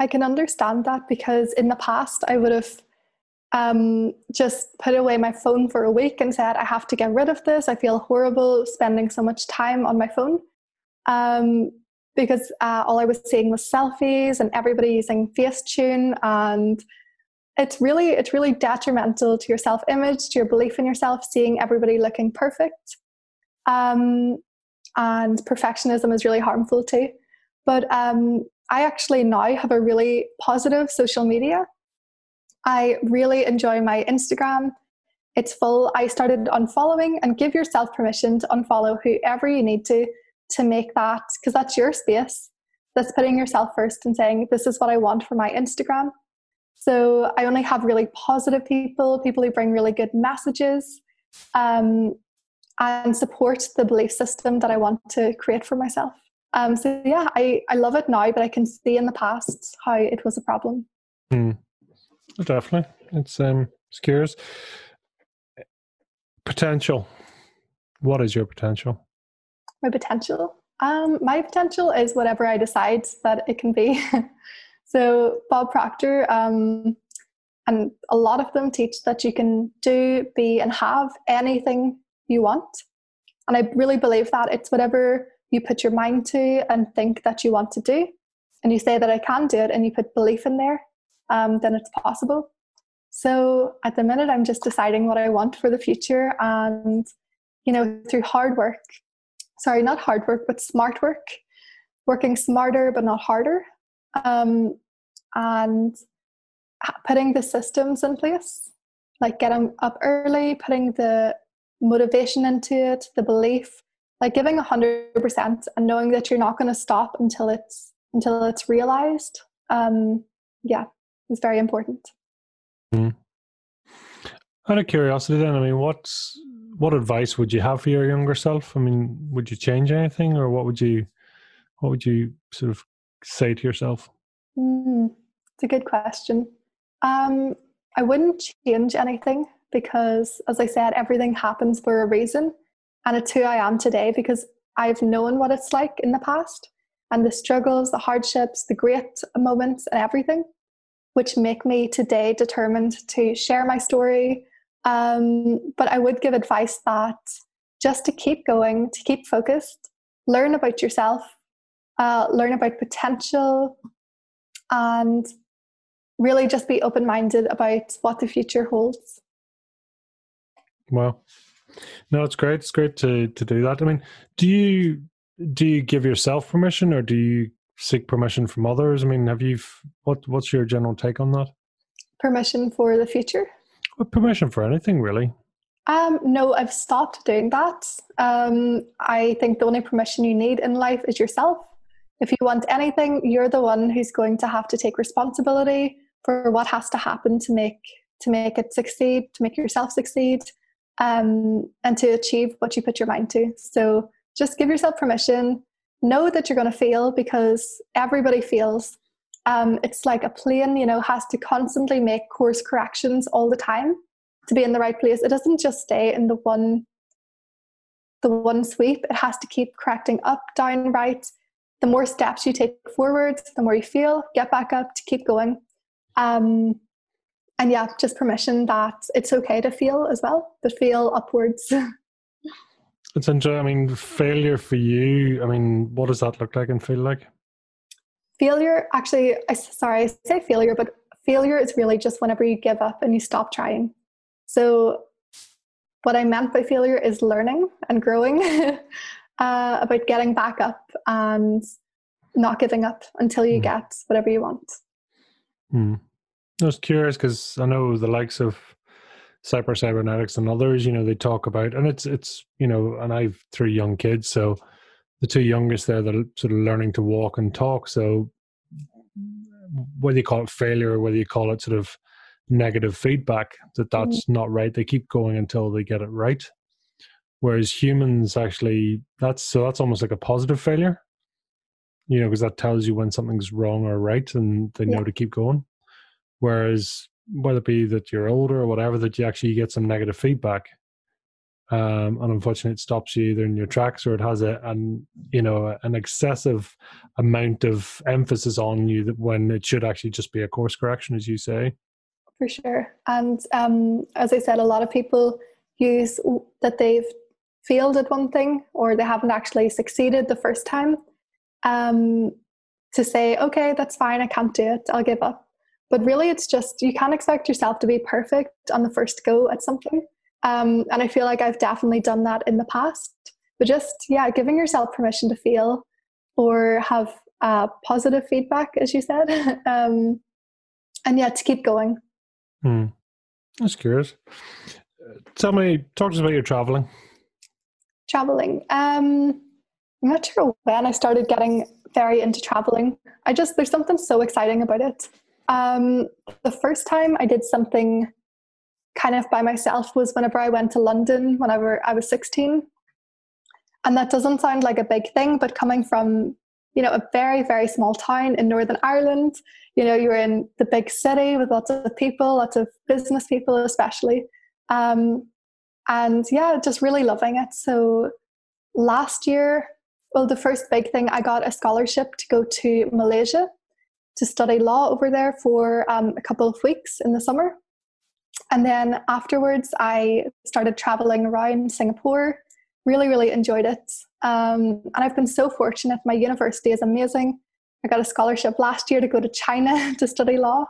I can understand that because in the past I would have um, just put away my phone for a week and said, I have to get rid of this. I feel horrible spending so much time on my phone. Um, because uh, all I was seeing was selfies and everybody using Facetune and it's really it's really detrimental to your self-image, to your belief in yourself, seeing everybody looking perfect. Um, and perfectionism is really harmful too. But um, I actually now have a really positive social media. I really enjoy my Instagram. It's full. I started unfollowing and give yourself permission to unfollow whoever you need to to make that because that's your space. That's putting yourself first and saying, This is what I want for my Instagram. So I only have really positive people, people who bring really good messages um, and support the belief system that I want to create for myself. Um, so yeah, I, I love it now, but I can see in the past how it was a problem. Mm. Definitely, it's um, it's curious. Potential. What is your potential? My potential. Um, my potential is whatever I decide that it can be. so Bob Proctor, um, and a lot of them teach that you can do, be, and have anything you want. And I really believe that it's whatever you put your mind to and think that you want to do, and you say that I can do it, and you put belief in there, um, then it's possible. So at the minute, I'm just deciding what I want for the future, and you know, through hard work, sorry, not hard work, but smart work, working smarter but not harder, um, and putting the systems in place, like getting up early, putting the motivation into it, the belief, like giving a hundred percent and knowing that you're not going to stop until it's until it's realized um yeah is very important. Mm. out of curiosity then i mean what's what advice would you have for your younger self? I mean would you change anything or what would you what would you sort of say to yourself? Mm, it's a good question. Um i wouldn't change anything because as i said everything happens for a reason and it's who I am today because I've known what it's like in the past and the struggles, the hardships, the great moments, and everything, which make me today determined to share my story. Um, but I would give advice that just to keep going, to keep focused, learn about yourself, uh, learn about potential, and really just be open minded about what the future holds. Well, no, it's great. It's great to to do that. I mean, do you do you give yourself permission, or do you seek permission from others? I mean, have you what what's your general take on that? Permission for the future. Well, permission for anything, really. Um, no, I've stopped doing that. Um, I think the only permission you need in life is yourself. If you want anything, you're the one who's going to have to take responsibility for what has to happen to make to make it succeed, to make yourself succeed, um, and to achieve what you put your mind to. So just give yourself permission. Know that you're going to fail because everybody fails. Um, it's like a plane, you know, has to constantly make course corrections all the time to be in the right place. It doesn't just stay in the one the one sweep. It has to keep correcting up, down, right. The more steps you take forward, the more you feel, get back up to keep going. Um, and yeah, just permission that it's okay to feel as well, but feel upwards. It's interesting. I mean, failure for you. I mean, what does that look like and feel like? Failure, actually, I sorry, I say failure, but failure is really just whenever you give up and you stop trying. So, what I meant by failure is learning and growing uh, about getting back up and not giving up until you mm. get whatever you want. Mm. I was curious because I know the likes of Cyber Cybernetics and others, you know, they talk about, and it's, it's, you know, and I've three young kids. So the two youngest there, they're sort of learning to walk and talk. So whether you call it failure or whether you call it sort of negative feedback that that's mm-hmm. not right they keep going until they get it right whereas humans actually that's so that's almost like a positive failure you know because that tells you when something's wrong or right and they yeah. know to keep going whereas whether it be that you're older or whatever that you actually get some negative feedback um, and unfortunately it stops you either in your tracks or it has a an you know an excessive amount of emphasis on you that when it should actually just be a course correction as you say for sure. And um, as I said, a lot of people use that they've failed at one thing or they haven't actually succeeded the first time um, to say, okay, that's fine, I can't do it, I'll give up. But really, it's just you can't expect yourself to be perfect on the first go at something. Um, and I feel like I've definitely done that in the past. But just, yeah, giving yourself permission to feel or have uh, positive feedback, as you said. um, and yeah, to keep going. Hmm. That's curious. Tell me, talk to us about your traveling. Traveling. Um, I'm not sure when I started getting very into traveling. I just, there's something so exciting about it. Um, the first time I did something kind of by myself was whenever I went to London whenever I was 16. And that doesn't sound like a big thing, but coming from, you know, a very, very small town in Northern Ireland, you know you're in the big city with lots of people lots of business people especially. Um, and yeah just really loving it. So last year well the first big thing i got a scholarship to go to malaysia to study law over there for um, a couple of weeks in the summer and then afterwards i started traveling around singapore really really enjoyed it um, and i've been so fortunate my university is amazing I got a scholarship last year to go to China to study law.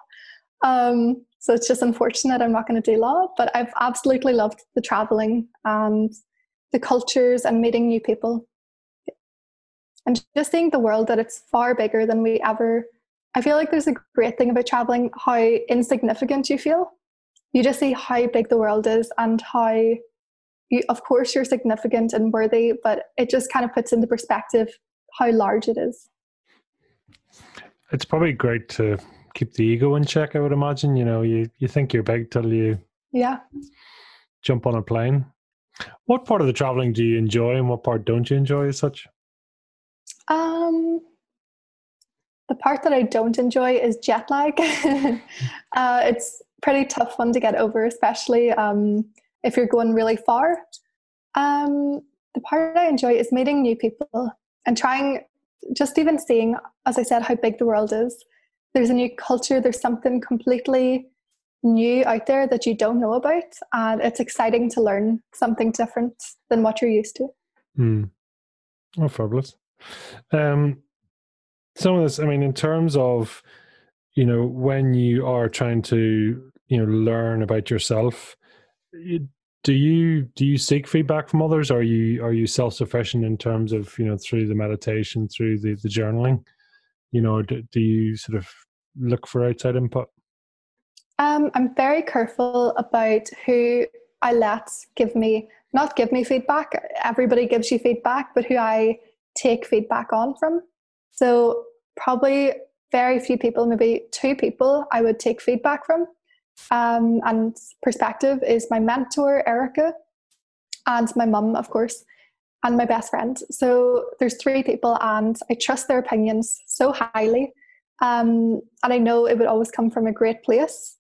Um, so it's just unfortunate I'm not going to do law, but I've absolutely loved the traveling and the cultures and meeting new people. And just seeing the world that it's far bigger than we ever. I feel like there's a great thing about traveling how insignificant you feel. You just see how big the world is and how, you, of course, you're significant and worthy, but it just kind of puts into perspective how large it is it's probably great to keep the ego in check. I would imagine. You know, you you think you're big till you yeah jump on a plane. What part of the traveling do you enjoy, and what part don't you enjoy as such? Um, the part that I don't enjoy is jet lag. uh, it's pretty tough one to get over, especially um, if you're going really far. Um, the part I enjoy is meeting new people and trying just even seeing, as I said, how big the world is. There's a new culture, there's something completely new out there that you don't know about. And it's exciting to learn something different than what you're used to. Hmm. Oh, fabulous. Um, some of this, I mean, in terms of, you know, when you are trying to, you know, learn about yourself, do you do you seek feedback from others are you are you self-sufficient in terms of you know through the meditation through the, the journaling you know do, do you sort of look for outside input um, i'm very careful about who I let give me not give me feedback. Everybody gives you feedback, but who I take feedback on from. So probably very few people, maybe two people, I would take feedback from. Um, and perspective is my mentor Erika, and my mum, of course, and my best friend. So there's three people, and I trust their opinions so highly. Um, and I know it would always come from a great place.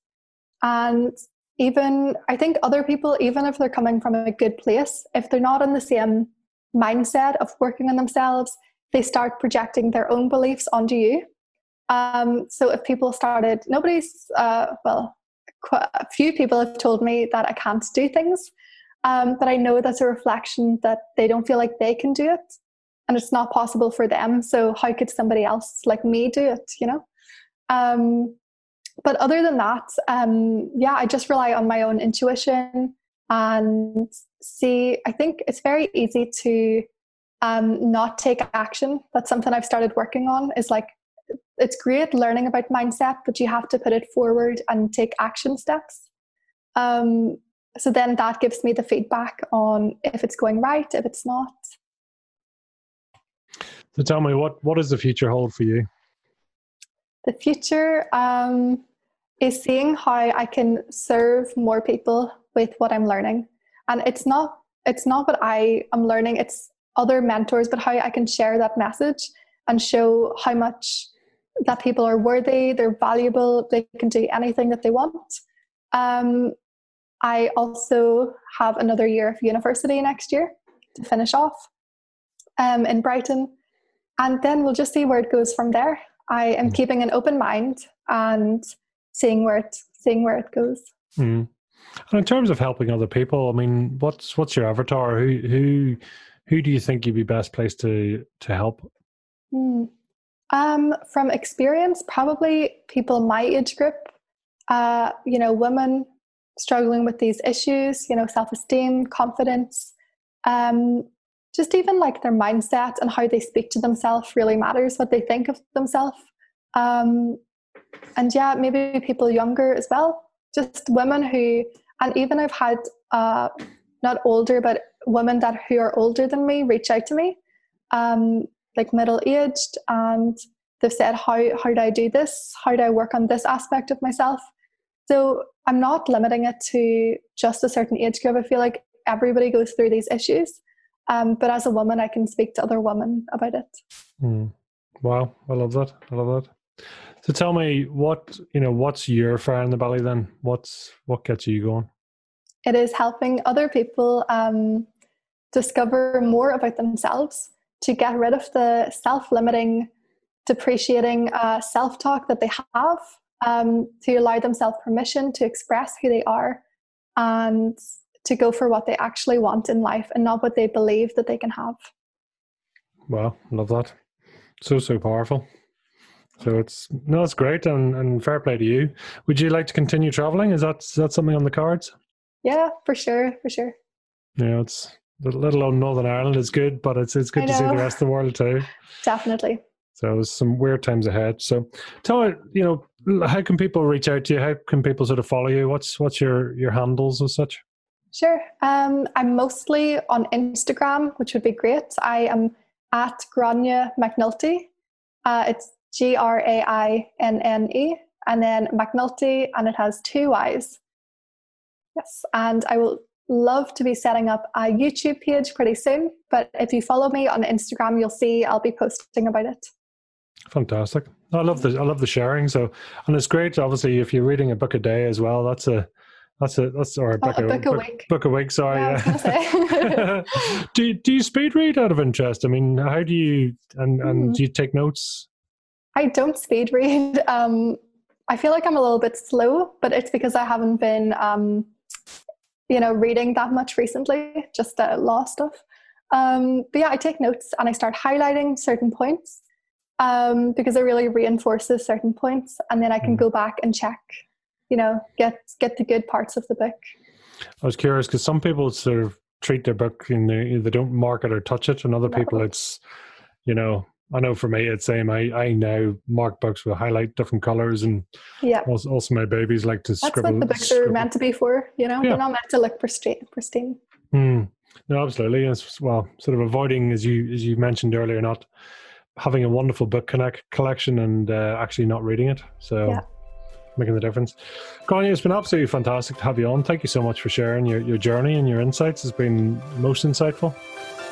And even I think other people, even if they're coming from a good place, if they're not in the same mindset of working on themselves, they start projecting their own beliefs onto you. Um, so if people started, nobody's, uh, well, a few people have told me that I can't do things, um, but I know that's a reflection that they don't feel like they can do it, and it's not possible for them. So how could somebody else like me do it? You know. Um, but other than that, um, yeah, I just rely on my own intuition and see. I think it's very easy to um, not take action. That's something I've started working on. Is like it's great learning about mindset, but you have to put it forward and take action steps. Um, so then that gives me the feedback on if it's going right, if it's not. So tell me, what what does the future hold for you? The future, um, is seeing how I can serve more people with what I'm learning. And it's not it's not what I am learning, it's other mentors, but how I can share that message and show how much that people are worthy, they're valuable, they can do anything that they want. Um, I also have another year of university next year to finish off um, in Brighton. And then we'll just see where it goes from there. I am mm. keeping an open mind and seeing where it seeing where it goes. Mm. And in terms of helping other people, I mean, what's what's your avatar? Who who who do you think you'd be best placed to to help? Mm. Um, from experience, probably people my age group. Uh, you know, women struggling with these issues. You know, self esteem, confidence. Um, just even like their mindset and how they speak to themselves really matters. What they think of themselves. Um, and yeah, maybe people younger as well. Just women who, and even I've had uh, not older, but women that who are older than me reach out to me, um, like middle aged, and they've said, "How how do I do this? How do I work on this aspect of myself?" So I'm not limiting it to just a certain age group. I feel like everybody goes through these issues, um, but as a woman, I can speak to other women about it. Mm. Wow, I love that. I love that. So tell me what you know. What's your fire in the belly then? What's what gets you going? It is helping other people um, discover more about themselves to get rid of the self-limiting, depreciating uh, self-talk that they have. Um, to allow themselves permission to express who they are and to go for what they actually want in life and not what they believe that they can have. Wow, love that. So so powerful. So it's no, it's great, and, and fair play to you. Would you like to continue traveling? Is that is that something on the cards? Yeah, for sure, for sure. Yeah, it's let alone Northern Ireland is good, but it's it's good to see the rest of the world too. Definitely. So there's some weird times ahead. So tell me, you know, how can people reach out to you? How can people sort of follow you? What's what's your your handles as such? Sure. Um, I'm mostly on Instagram, which would be great. I am at Grainne McNulty. Uh, it's G R A I N N E, and then McNulty, and it has two Y's. Yes, and I will love to be setting up a YouTube page pretty soon. But if you follow me on Instagram, you'll see I'll be posting about it. Fantastic. I love the I love the sharing. So and it's great. Obviously, if you're reading a book a day as well, that's a that's a that's or a book, oh, a, book a, week. Book a week. Sorry. Yeah, do do you speed read out of interest? I mean, how do you and and mm. do you take notes? I don't speed read. Um, I feel like I'm a little bit slow, but it's because I haven't been, um, you know, reading that much recently, just uh, law stuff. Um, but yeah, I take notes and I start highlighting certain points um, because it really reinforces certain points, and then I can mm. go back and check, you know, get get the good parts of the book. I was curious because some people sort of treat their book and they, they don't mark it or touch it, and other no. people it's, you know, I know for me, it's same. I, I now mark books with highlight different colors, and yeah. Also, also my babies like to That's scribble. That's what the books scribble. are meant to be for. You know, yeah. they're not meant to look pristine. pristine. Mm. No, absolutely. As well, sort of avoiding, as you as you mentioned earlier, not having a wonderful book connect collection and uh, actually not reading it. So. Yeah making the difference. Grainne, it's been absolutely fantastic to have you on. Thank you so much for sharing your, your journey and your insights. It's been most insightful.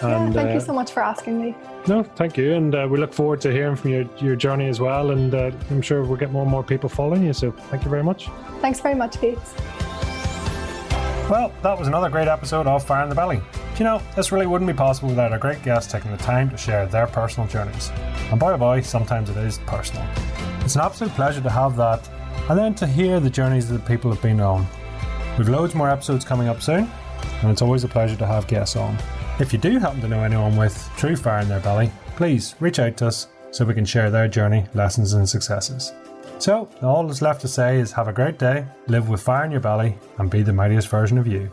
And, yeah, thank uh, you so much for asking me. No, thank you. And uh, we look forward to hearing from your, your journey as well. And uh, I'm sure we'll get more and more people following you. So thank you very much. Thanks very much, Pete. Well, that was another great episode of Fire in the Belly. You know, this really wouldn't be possible without our great guests taking the time to share their personal journeys. And boy oh boy, sometimes it is personal. It's an absolute pleasure to have that and then to hear the journeys that the people have been on. We've loads more episodes coming up soon, and it's always a pleasure to have guests on. If you do happen to know anyone with true fire in their belly, please reach out to us so we can share their journey, lessons, and successes. So, all that's left to say is have a great day, live with fire in your belly, and be the mightiest version of you.